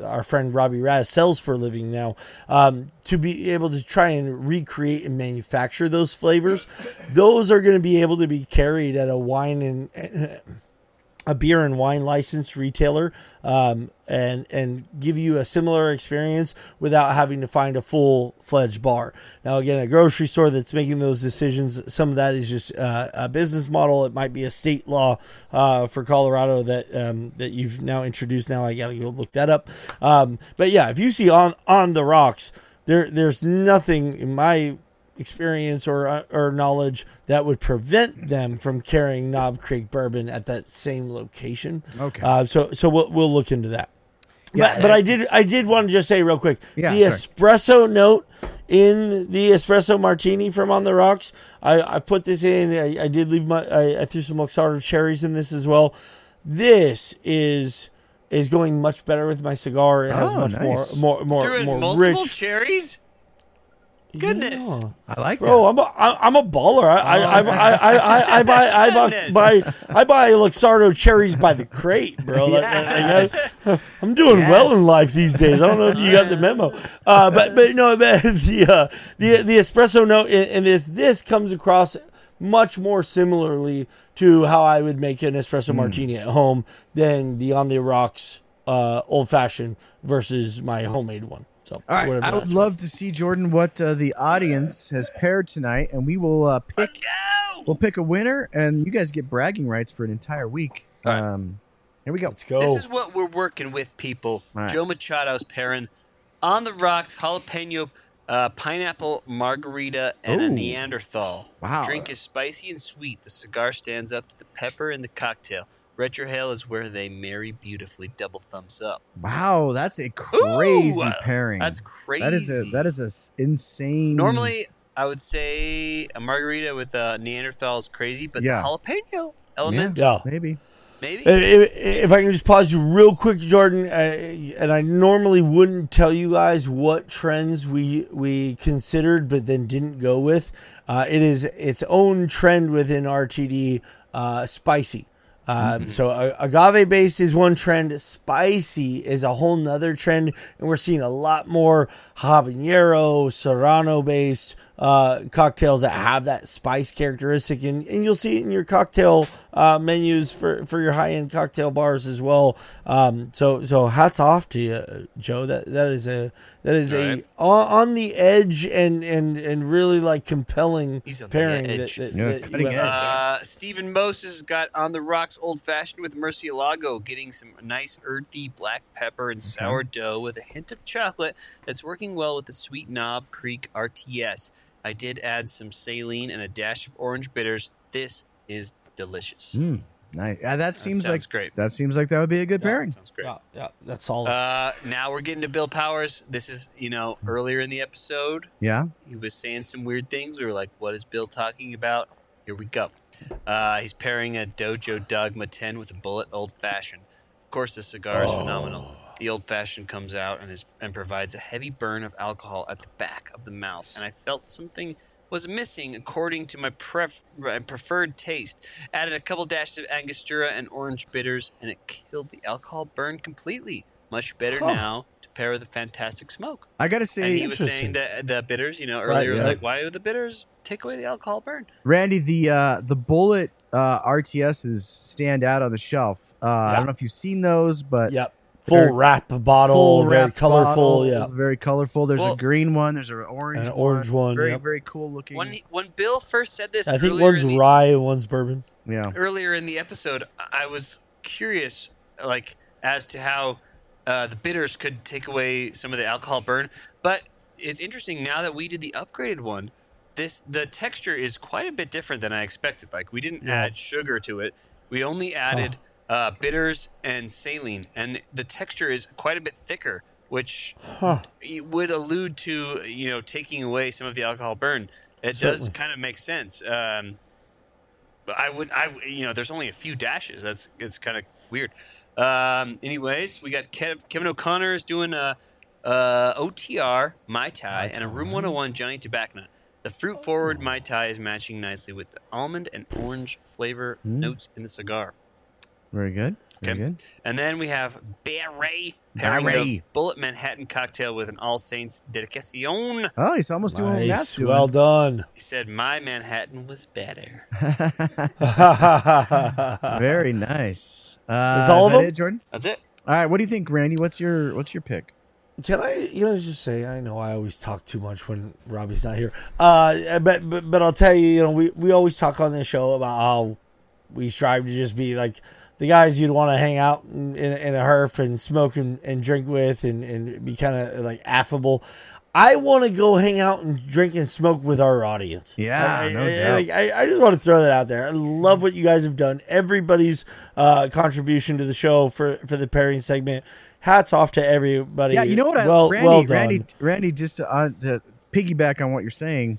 our friend Robbie Raz sells for a living now um, to be able to try and recreate and manufacture those flavors. Those are going to be able to be carried at a wine and a beer and wine licensed retailer um, and and give you a similar experience without having to find a full fledged bar. Now, again, a grocery store that's making those decisions, some of that is just uh, a business model. It might be a state law uh, for Colorado that um, that you've now introduced. Now I got to go look that up. Um, but yeah, if you see on on the rocks, there there's nothing in my experience or or knowledge that would prevent them from carrying Knob Creek bourbon at that same location. Okay. Uh, so so we'll we'll look into that. Yeah, but, but I did I did want to just say real quick Yeah, the sorry. espresso note in the espresso martini from on the rocks. I, I put this in. I, I did leave my I, I threw some Luxardo cherries in this as well. This is is going much better with my cigar. It has Oh, much nice. more more more more multiple rich. cherries. Goodness. Yeah. I like Bro, that. I'm a, I- I'm a baller. I, I, I, I, I, I, I buy I buy, Goodness. buy I buy Luxardo cherries by the crate, bro. Like, like, I, am doing well in life these days. I don't know if you got the memo, uh, but but no, but the uh, the the espresso note in, in this this comes across much more similarly to how I would make an espresso Hmm. martini at home than the on the rocks uh, old fashioned versus my homemade one. So All right, whatever I would love to see Jordan what uh, the audience has paired tonight, and we will uh, pick. We'll pick a winner, and you guys get bragging rights for an entire week. All right. Um, here we go. Let's go. This is what we're working with, people. All right. Joe Machado's pairing on the rocks, jalapeno, uh, pineapple margarita, and a Neanderthal. Wow. The Drink is spicy and sweet. The cigar stands up to the pepper in the cocktail. Retrohale is where they marry beautifully. Double thumbs up. Wow, that's a crazy Ooh, pairing. That's crazy. That is a that is a insane. Normally, I would say a margarita with a Neanderthal is crazy, but Yeah. the jalapeno element, yeah. maybe. maybe. If, if I can just pause you real quick, Jordan, uh, and I normally wouldn't tell you guys what trends we we considered, but then didn't go with. Uh, it is its own trend within RTD, uh, spicy. Um, So uh, agave base is one trend. Spicy is a whole nother trend, and we're seeing a lot more habanero, serrano based uh, cocktails that have that spice characteristic, and, and you'll see it in your cocktail uh, menus for, for your high end cocktail bars as well. Um, so so hats off to you, Joe. That that is a that is Right. a on, on the edge and and and really like compelling He's on the pairing. edge. That, that, Yeah, that cutting edge. Uh, Stephen Moses got on the rocks old fashioned with Murcielago, getting some nice earthy black pepper and sourdough with a hint of chocolate that's working well with the Sweet Knob Creek RTS. I did add some saline and a dash of orange bitters. This is delicious. Mm, nice. Yeah, that seems sounds like great. That seems like that would be a good pairing. Sounds great. Yeah, yeah, that's all. Uh, now we're getting to Bill Powers. This is, you know, earlier in the episode, Yeah. he was saying some weird things. We were like, what is Bill talking about? Here we go. Uh, he's pairing a Dojo Dogma 10 with a Bulleit Old Fashioned. Of course, the cigar is phenomenal. The Old Fashioned comes out and, is, and provides a heavy burn of alcohol at the back of the mouth. And I felt something was missing according to my pref- my preferred taste. Added a couple dashes of Angostura and orange bitters, and it killed the alcohol burn completely. Much better now to pair with a fantastic smoke. I gotta say, And say, he was saying that the bitters, you know, earlier Right, it was yeah. like, why would the bitters take away the alcohol burn? Randy, the uh, the Bulleit uh, RTSs stand out on the shelf. Uh, I don't know if you've seen those, but yep, full Very- wrap bottle, full very wrapped colorful. bottle, Yeah, very colorful. There's Well- a green one. There's an orange, An orange one, Very yep. very cool looking. When when Bill first said this, I think one's the, rye and one's bourbon. yeah. earlier in the episode, I was curious, like as to how uh, the bitters could take away some of the alcohol burn. But it's interesting now that we did the upgraded one. This the texture is quite a bit different than I expected. Like we didn't Yeah. add sugar to it; we only added uh, bitters and saline, and the texture is quite a bit thicker, which Huh. would allude to you know taking away some of the alcohol burn. It does kind of make sense. Um, but I would, I you know, there's only a few dashes. That's it's kind of weird. Um, anyways, we got Kev, Kevin O'Connor is doing a, uh OTR Mai Tai and a Room 101 Johnny Tobacco. The fruit forward Mai Tai is matching nicely with the almond and orange flavor notes in the cigar. Very good. Very Okay. good. And then we have Barry pairing the Barry. Bulleit Manhattan cocktail with an All Saints Dedicación. Oh, he's almost doing what Matt's doing. well done. He said, "My Manhattan was better." Very nice. Uh, That's all is of that them? it, Jordan. That's it. All right. What do you think, Randy? What's your What's your pick? Can I, you know, just say I know I always talk too much when Robbie's not here. Uh, but but but I'll tell you, you know, we we always talk on this show about how we strive to just be like the guys you'd want to hang out in, in, in a herf and smoke and, and drink with and, and be kind of like affable. I want to go hang out and drink and smoke with our audience. Yeah, I, no I, doubt. like, I, I just want to throw that out there. I love what you guys have done. Everybody's uh, contribution to the show for, for the pairing segment. Hats off to everybody. Yeah, you know what? I, well, Randy, well done. Randy, Randy, just to, uh, to piggyback on what you're saying,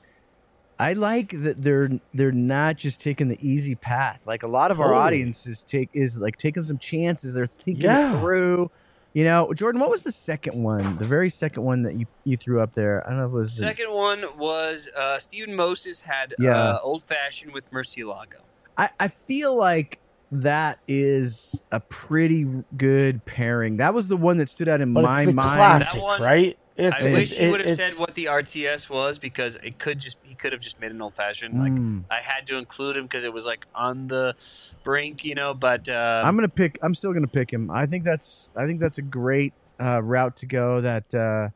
I like that they're they're not just taking the easy path. Like a lot of our audiences take is like taking some chances. They're thinking Yeah. through. You know, Jordan, what was the second one? The very second one that you, you threw up there. I don't know if it was Second one was uh, Stephen Moses had Yeah. uh, old fashioned with Murcielago. I, I feel like that is a pretty good pairing. That was the one that stood out in but my the mind. classic, one- right? It's, I it's- wish he would have said what the RTS was because it could just he could have just made an old fashioned. Like Mm. I had to include him because it was like on the brink, you know. But um, I'm gonna pick. I'm still gonna pick him. I think that's. I think that's a great uh, route to go. That uh,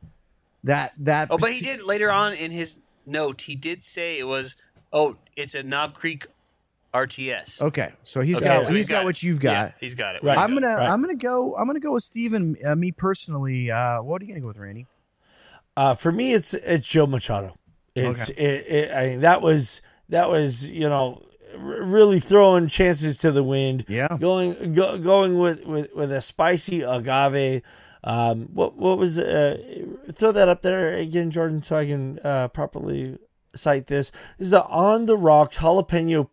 that that. oh, but he did later on in his note. He did say it was oh, it's a Knob Creek RTS. Okay, so he's Okay, got so he's got, what you've got. Yeah, he's got it. Right. I'm gonna right. I'm gonna go I'm gonna go with Stephen. Uh, me personally, uh, what are you gonna go with, Randy? Uh, for me, it's it's Joe Machado. It's it, it. I mean, that was that was you know r- really throwing chances to the wind. Yeah. going go, going with, with with a spicy agave. Um, what what was uh, throw that up there again, Jordan, so I can uh, properly cite this. This is a on the rocks jalapeno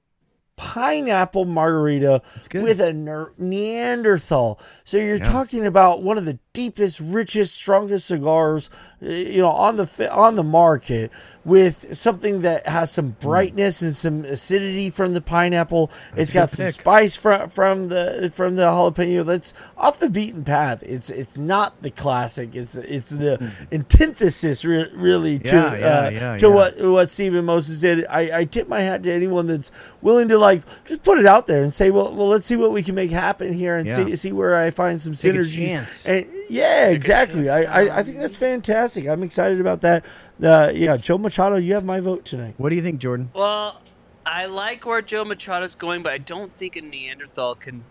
pineapple margarita with a Neanderthal. So you're talking about one of the deepest, richest, strongest cigars, uh, you know, on the on the market with something that has some brightness and some acidity from the pineapple. it's got some spice from from the from the jalapeno. That's off the beaten path. It's it's not the classic. It's it's the antithesis re- really to Yeah, yeah, uh, yeah, to yeah. what what Stephen Moses did. I, I tip my hat to anyone that's willing to like just put it out there and say, well, well, let's see what we can make happen here and Yeah. see see where I find some Take a synergies. chance. And yeah, exactly. I, I I think that's fantastic. I'm excited about that. Uh, yeah, Joe Machado, you have my vote tonight. What do you think, Jordan? Well, I like where Joe Machado's going, but I don't think a Neanderthal can.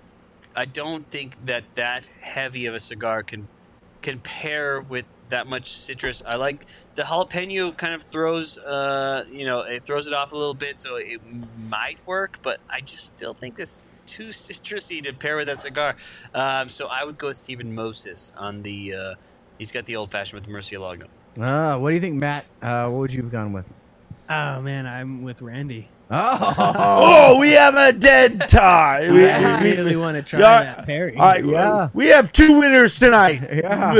I don't think that that heavy of a cigar can can pair with that much citrus. I like the jalapeno kind of throws, uh, you know, it throws it off a little bit, so it might work. But I just still think it's too citrusy to pair with that cigar. Um, so I would go with Stephen Moses on the. Uh, he's got the old fashioned with the Murcielago. Uh, what do you think, Matt? Uh, what would you have gone with? Oh man, I'm with Randy. Oh, Oh, we have a dead tie. We- I we- really want to try Yeah, that Perry. All right, Yeah. we have two winners tonight. Yeah.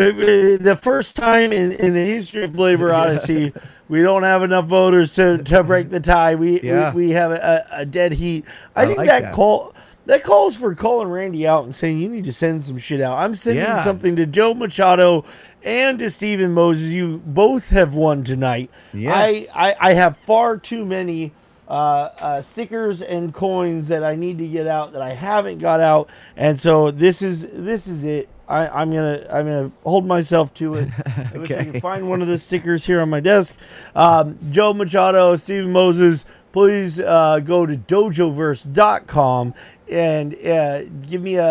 The first time in, in the history of Flavor Odyssey, we don't have enough voters to, to break the tie. We Yeah. we, we have a, a dead heat. I, I think like that, that. call that calls for calling Randy out and saying you need to send some shit out. I'm sending Yeah. something to Joe Machado and to Stephen Moses. You both have won tonight. Yes. I, I, I have far too many uh, uh, stickers and coins that I need to get out that I haven't got out, and so this is this is it. I, I'm gonna I'm gonna hold myself to it. I wish I Okay. find one of the stickers here on my desk. Um, Joe Machado, Stephen Moses, please uh, go to dojoverse.com and uh, give me a,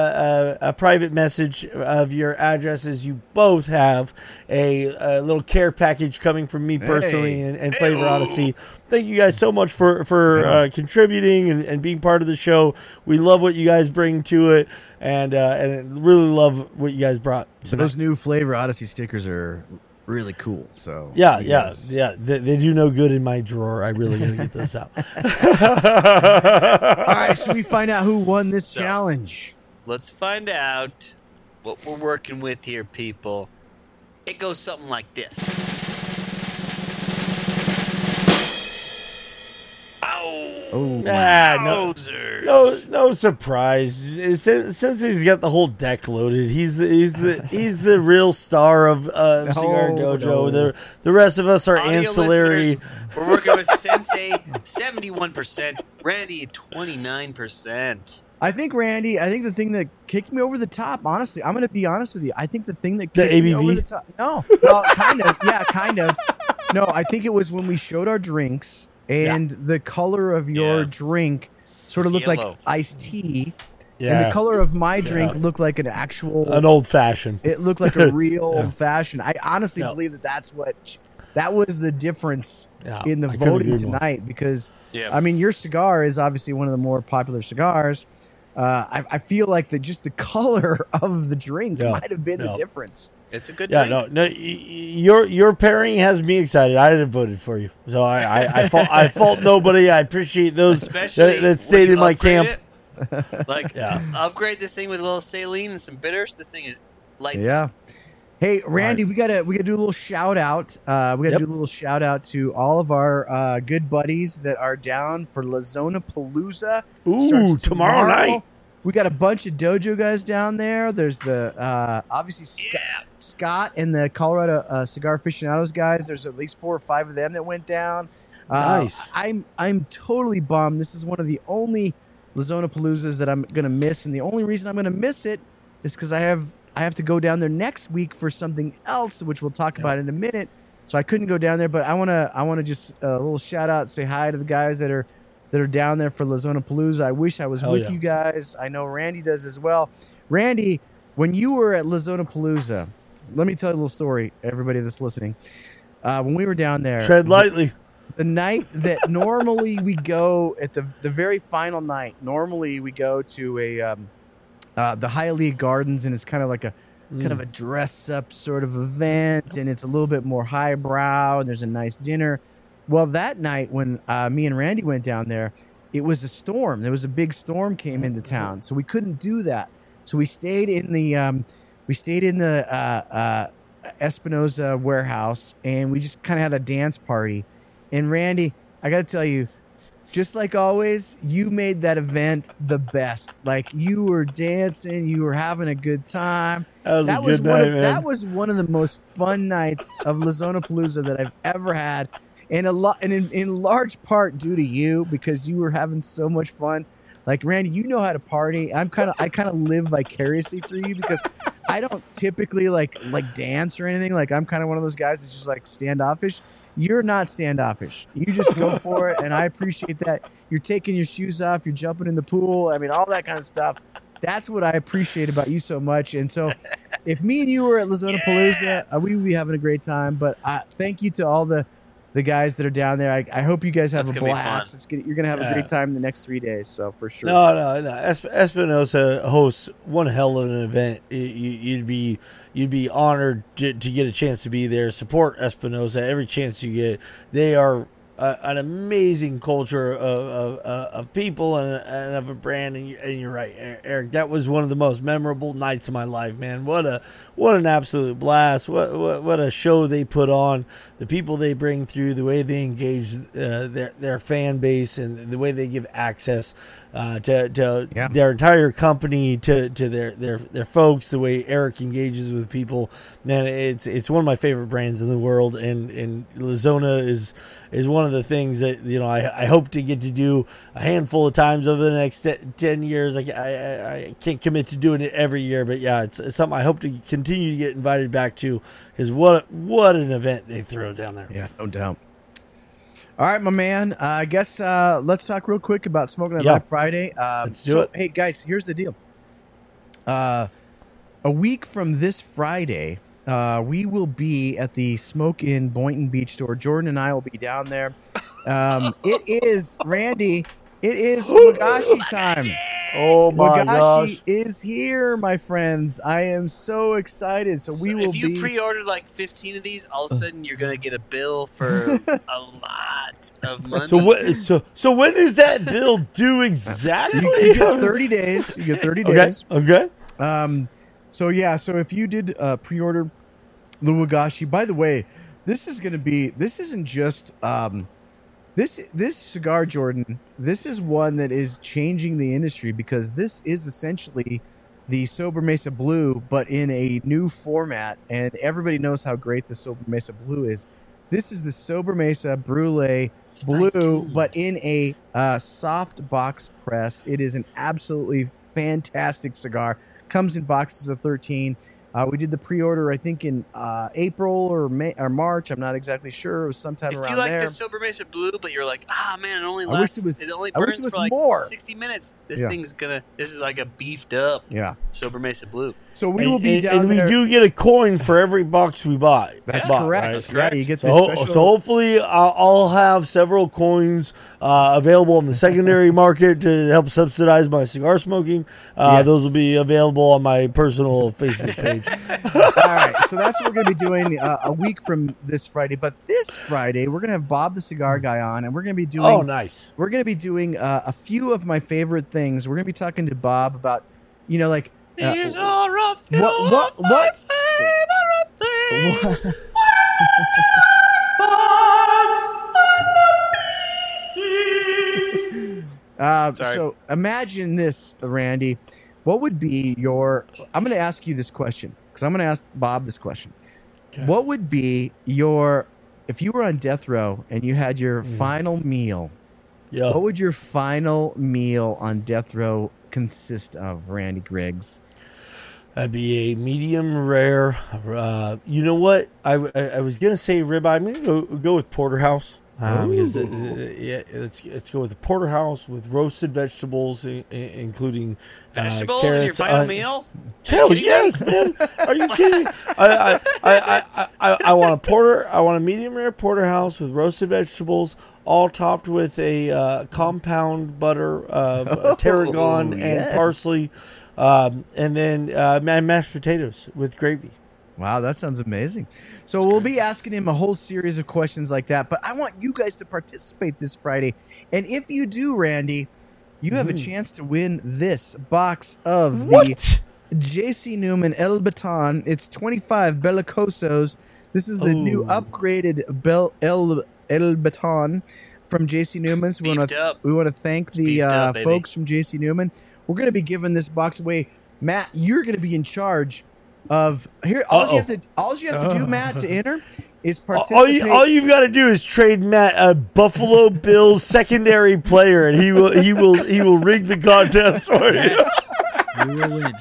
a, a private message of your addresses. You both have a, a little care package coming from me personally Hey. and, and Flavor Odyssey. Thank you guys so much for for uh, contributing and, and being part of the show. We love what you guys bring to it, and uh, and really love what you guys brought. so those new Flavor Odyssey stickers are really cool. So Yeah, yeah, guys- yeah. They, they do no good in my drawer. I really gotta get those out. All right, should we find out who won this So- challenge? Let's find out what we're working with here, people. It goes something like this. Oh, Ah, no, wowzers. no, no surprise. Since, since he's got the whole deck loaded, he's the, he's the he's the real star of uh, Cigar No, Dojo. no. The the rest of us are Audio ancillary. We're working with Sensei 71%, Randy 29%. I think Randy. I think the thing that kicked me over the top. Honestly, I'm going to be honest with you. I think the thing that The kicked me over the top. No, well, kind of. Yeah, kind of. No, I think it was when we showed our drinks and the color of your Yeah. drink sort of It's looked like iced tea, and the color of my drink looked like an actual. an old fashioned. it looked like a real old fashioned. I honestly Yeah. believe that that's what that was the difference Yeah, in the I voting agree more. tonight because Yeah. I mean your cigar is obviously one of the more popular cigars. Uh, I, I feel like that just the color of the drink Yeah, might have been yeah. the difference. It's a good Yeah, drink. no, no. y- y- Your your pairing has me excited. I didn't voted for you, so I I, I fault I fault nobody. I appreciate those Especially that, that stayed in my camp. it. Like, Yeah. upgrade this thing with a little saline and some bitters. This thing is lights yeah. out. Hey Randy, we gotta we gotta do a little shout out. Uh, we gotta Yep. do a little shout out to all of our uh, good buddies that are down for La Zona Palooza. Ooh, tomorrow night. We got a bunch of dojo guys down there. There's the uh, obviously Scott, Yeah. Scott and the Colorado uh, Cigar Aficionados guys. There's at least four or five of them that went down. Uh, Nice. I'm I'm totally bummed. This is one of the only La Zona Paloozas that I'm gonna miss, and the only reason I'm gonna miss it is because I have I have to go down there next week for something else, which we'll talk about in a minute. So I couldn't go down there, but I wanna I wanna just uh, a little shout out, say hi to the guys that are that are down there for La Zona Palooza. I wish I was Hell with yeah. you guys. I know Randy does as well. Randy, when you were at La Zona Palooza, let me tell you a little story, everybody that's listening. Uh, when we were down there, Tread lightly. the night that normally we go at the the very final night. Normally we go to a um, uh, the Hialeah Gardens, and it's kind of like a kind of a dress up sort of event, and it's a little bit more highbrow, and there's a nice dinner. Well, that night when uh, me and Randy went down there, it was a storm. There was a big storm came into town, so we couldn't do that. So we stayed in the um, we stayed in the uh, uh, Espinosa warehouse, and we just kind of had a dance party. And Randy, I got to tell you, just like always, you made that event the best. Like you were dancing, you were having a good time. That was a was good one night, of, man. that was one of the most fun nights of La Zona Palooza that I've ever had, and a lot, and in, in large part due to you because you were having so much fun. Like Randy, you know how to party. I'm kind of I kind of live vicariously through you because I don't typically like like dance or anything. Like I'm kind of one of those guys that's just like standoffish. You're not standoffish. You just go for it, and I appreciate that. You're taking your shoes off. You're jumping in the pool. I mean, all that kind of stuff. That's what I appreciate about you so much. And so, if me and you were at La Zona Palooza, uh, we would be having a great time. But uh, thank you to all the the guys that are down there. I, I hope you guys have That's a gonna blast. It's gonna, you're gonna have a great time the next three days. So for sure. No, no, no. Espinosa hosts one hell of an event. Y- y- You'd be you'd be honored to, to get a chance to be there. Support Espinosa every chance you get. They are a, an amazing culture of, of, of of people and, and of a brand. And, you, and you're right, Eric. That was one of the most memorable nights of my life, man. What a what an absolute blast. What what, what a show they put on. The people they bring through, the way they engage uh, their their fan base, and the way they give access uh, to to Yeah. their entire company to to their their their folks. The way Eric engages with people, man, it's it's one of my favorite brands in the world, and and La Zona is is one of the things that you know I, I hope to get to do a handful of times over the next ten years. I, I I- I can't commit to doing it every year, but yeah, it's, it's something I hope to continue to get invited back to because what what an event they throw down there. Yeah, no doubt. All right, my man. Uh, I guess uh, let's talk real quick about Smoking Yeah. Friday. Um, Let's do so, it. Hey, guys, here's the deal. Uh, a week from this Friday, uh, we will be at the Smoke Inn Boynton Beach store. Jordan and I will be down there. Um, it is Randy. It is Wagashi time. Oh my Wagashi gosh! is here, my friends. I am so excited. So, we So will if you be. pre-ordered like 15 of these, all of a sudden you're gonna get a bill for a lot of money. So what? So so when is that bill due exactly? you, you get 30 days. You get 30 okay. days. Okay. Um, so yeah, so if you did uh, pre-order Wagashi, by the way, this is going to be. This isn't just um, this this cigar, Jordan. This is one that is changing the industry because this is essentially the Sobremesa Blue, but in a new format, and everybody knows how great the Sobremesa Blue is. This is the Sobremesa Brulee Blue, but in a uh, soft box press. It is an absolutely fantastic cigar. Comes in boxes of 13. Uh, we did the pre-order, I think, in uh, April or May or March. I'm not exactly sure. It was sometime if around there. If you like there. the Sobremesa Blue, but you're like, ah man, it only I wish lasts, it was- only I wish burns it was for like more. 60 minutes. This Yeah. thing's gonna, this is like a beefed up yeah. Sobremesa Blue. So we And- will be and, down and there. we do get a coin for every box we buy. That's bought, correct. right? That's Yeah, correct. you get So, the ho- special. so hopefully I'll, I'll have several coins uh, available in the secondary market to help subsidize my cigar smoking. Uh, Yes. Those will be available on my personal Facebook page. All right, so that's what we're going to be doing uh, a week from this Friday. But this Friday, we're going to have Bob the Cigar Guy on, and we're going to be doing. oh, nice. We're going to be doing uh, a few of my favorite things. We're going to be talking to Bob about, you know, like. Uh, These are a few what- what- of my what- favorite things. Uh, Sorry. so imagine this, Randy. What would be your? I'm going to ask you this question because I'm going to ask Bob this question. Okay. What would be your if you were on death row and you had your Hmm. final meal? Yeah. What would your final meal on death row consist of, Randy Griggs? That'd be a medium rare. Uh, you know what? I, I, I was gonna say ribeye. I'm gonna go go with porterhouse. Uh, because, uh, uh, yeah, let's let's go with the porterhouse with roasted vegetables, i- i- including uh, Vegetables in your final uh, meal? Hell yes, man! Are you kidding? I, I, I, I, I, I, I want a porter. I want a medium rare porterhouse with roasted vegetables, all topped with a uh, compound butter of uh, tarragon and yes. parsley, um, and then uh, mashed potatoes with gravy. Wow, that sounds amazing. So we'll be asking him a whole series of questions like that, but I want you guys to participate this Friday. And if you do, Randy, you have a chance to win this box of the JC Newman El Baton. It's 25 Bellicosos. This is the new upgraded Bel El El Baton from JC Newman. So we want to we want to thank the beefed uh, folks from JC Newman. We're going to be giving this box away. Matt, you're going to be in charge of here. All you Uh-oh. have to all you have to do, Matt, to enter is participate. All you, all you've got to do is trade Matt a Buffalo Bills secondary player, and he will he will he will rig the contest for you. Yes, we will win.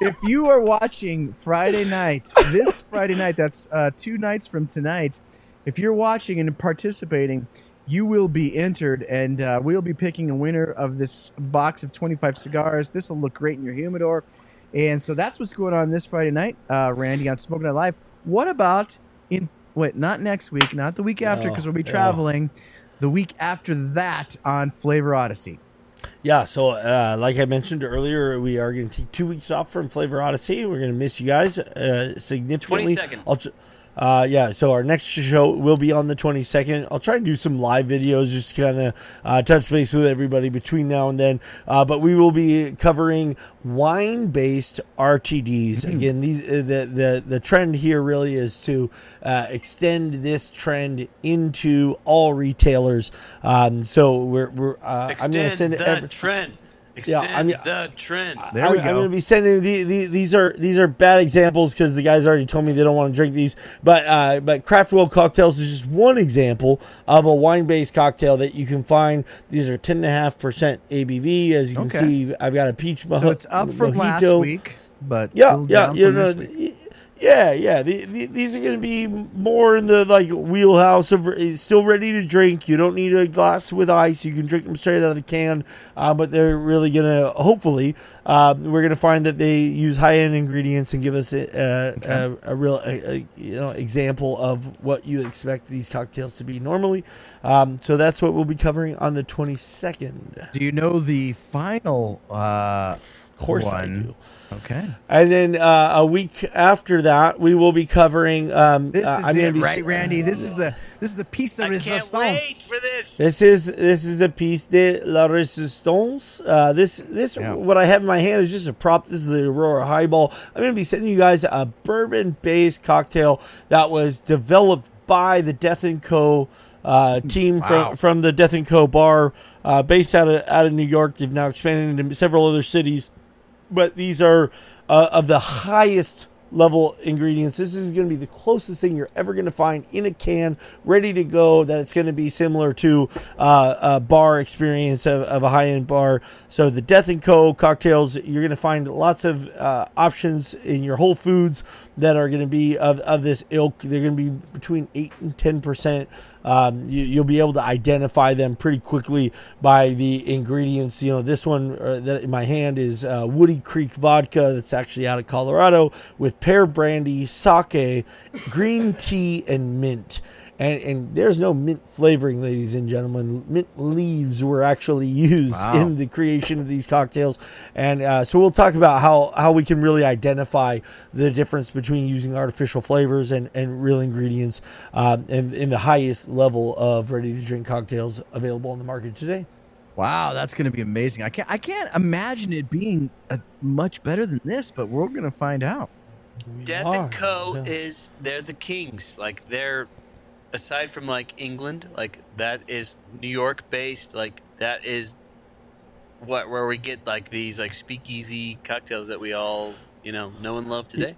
if you are watching Friday night, this Friday night, that's uh, two nights from tonight. If you're watching and participating, you will be entered, and uh, we'll be picking a winner of this box of 25 cigars. This will look great in your humidor. And so that's what's going on this Friday night, uh, Randy, on Smoking Night Live. What about in, wait, not next week, not the week after, No, because we'll be no. traveling. The week after that on Flavor Odyssey. Yeah, so uh, like I mentioned earlier, we are going to take two weeks off from Flavor Odyssey. We're going to miss you guys uh, significantly. 22nd. Uh, yeah, so our next show will be on the 22nd. I'll try and do some live videos, just kind of uh, touch base with everybody between now and then. Uh, but we will be covering wine-based RTDs. Again, these uh, the the the trend here really is to uh, extend this trend into all retailers. Um, so we're we're uh, I'm going to send the every- trend. Yeah, Extend I mean- the trend. There I'm, we I'm going to be sending the, the, these are these are bad examples because the guys already told me they don't want to drink these. But uh, but Craft World cocktails is just one example of a wine based cocktail that you can find. These are ten and a half percent ABV. As you can Okay. see, I've got a peach. So it's up from last week, but Yeah, yeah, down you from know, this week. y- yeah, yeah. The, the, these are going to be more in the like wheelhouse of uh, still ready to drink. You don't need a glass with ice. You can drink them straight out of the can. Uh, but they're really going to hopefully um, we're going to find that they use high end ingredients and give us a, a, a, a real a, a, you know example of what you expect these cocktails to be normally. Um, so that's what we'll be covering on the twenty second. Do you know the final uh, Of course, I do. Okay. And then uh, a week after that, we will be covering. Um, This uh, is I'm it, be- right, Randy? This is the this is the piece de I can't wait resistance. for this. This is this is the piece de la resistance. Uh, this this Yeah. what I have in my hand is just a prop. This is the Aurora Highball. I'm going to be sending you guys a bourbon-based cocktail that was developed by the Death and Co. Uh, team Wow. from from the Death and Co. bar, uh, based out of out of New York. They've now expanded into several other cities, but these are uh, of the highest level ingredients. This is going to be the closest thing you're ever going to find in a can, ready to go. That it's going to be similar to uh, a bar experience of, of a high end bar. So the Death and Co. cocktails, you're going to find lots of uh, options in your Whole Foods that are going to be of, of this ilk. They're going to be between eight and ten percent. Um, you, you'll be able to identify them pretty quickly by the ingredients. You know, this one uh, that in my hand is uh, Woody Creek vodka that's actually out of Colorado with pear brandy, sake, green tea, and mint. And, and there's no mint flavoring, ladies and gentlemen. Mint leaves were actually used Wow. in the creation of these cocktails, and uh, so we'll talk about how, how we can really identify the difference between using artificial flavors and, and real ingredients, um, and in the highest level of ready to drink cocktails available on the market today. Wow, that's going to be amazing. I can't I can't imagine it being uh much better than this, but we're going to find out. Death are, and Co. yeah. is they're the kings. Like they're aside from like England, like that is New York based. Like that is what where we get like these like speakeasy cocktails that we all you know know and love today.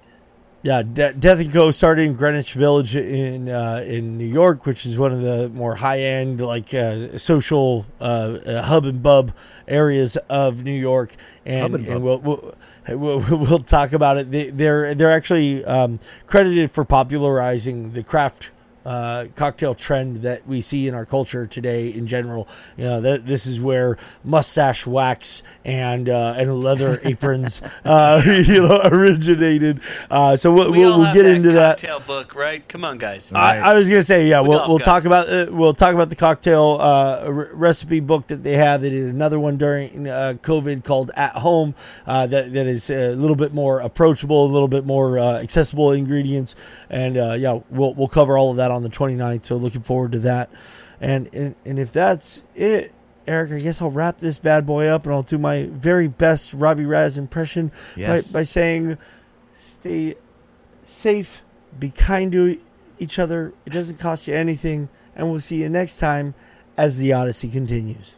Yeah, De- Death and Co. started in Greenwich Village in uh, in New York, which is one of the more high end, like uh, social uh, uh, hub and bub areas of New York. And, Hub and and bub. we'll, we'll we'll we'll talk about it. They, they're they're actually um, credited for popularizing the craft uh, cocktail trend that we see in our culture today in general. You know, th- this is where mustache wax and uh, and leather aprons, uh, you know, originated. Uh, so we'll, We we'll, we'll get that into that. cocktail book, right? Come on, guys. I, I was gonna say, yeah, We we'll all we'll talk about uh, we'll talk about the cocktail uh, re- recipe book that they have. They did another one during uh, COVID called At Home uh, that that is a little bit more approachable, a little bit more uh, accessible ingredients, and uh, yeah, we'll we'll cover all of that on the 29th. So looking forward to that. And and, and if that's it. Eric, I guess I'll wrap this bad boy up and I'll do my very best Robbie Raz impression Yes. by, by saying, stay safe, be kind to each other. It doesn't cost you anything. And we'll see you next time as the Odyssey continues.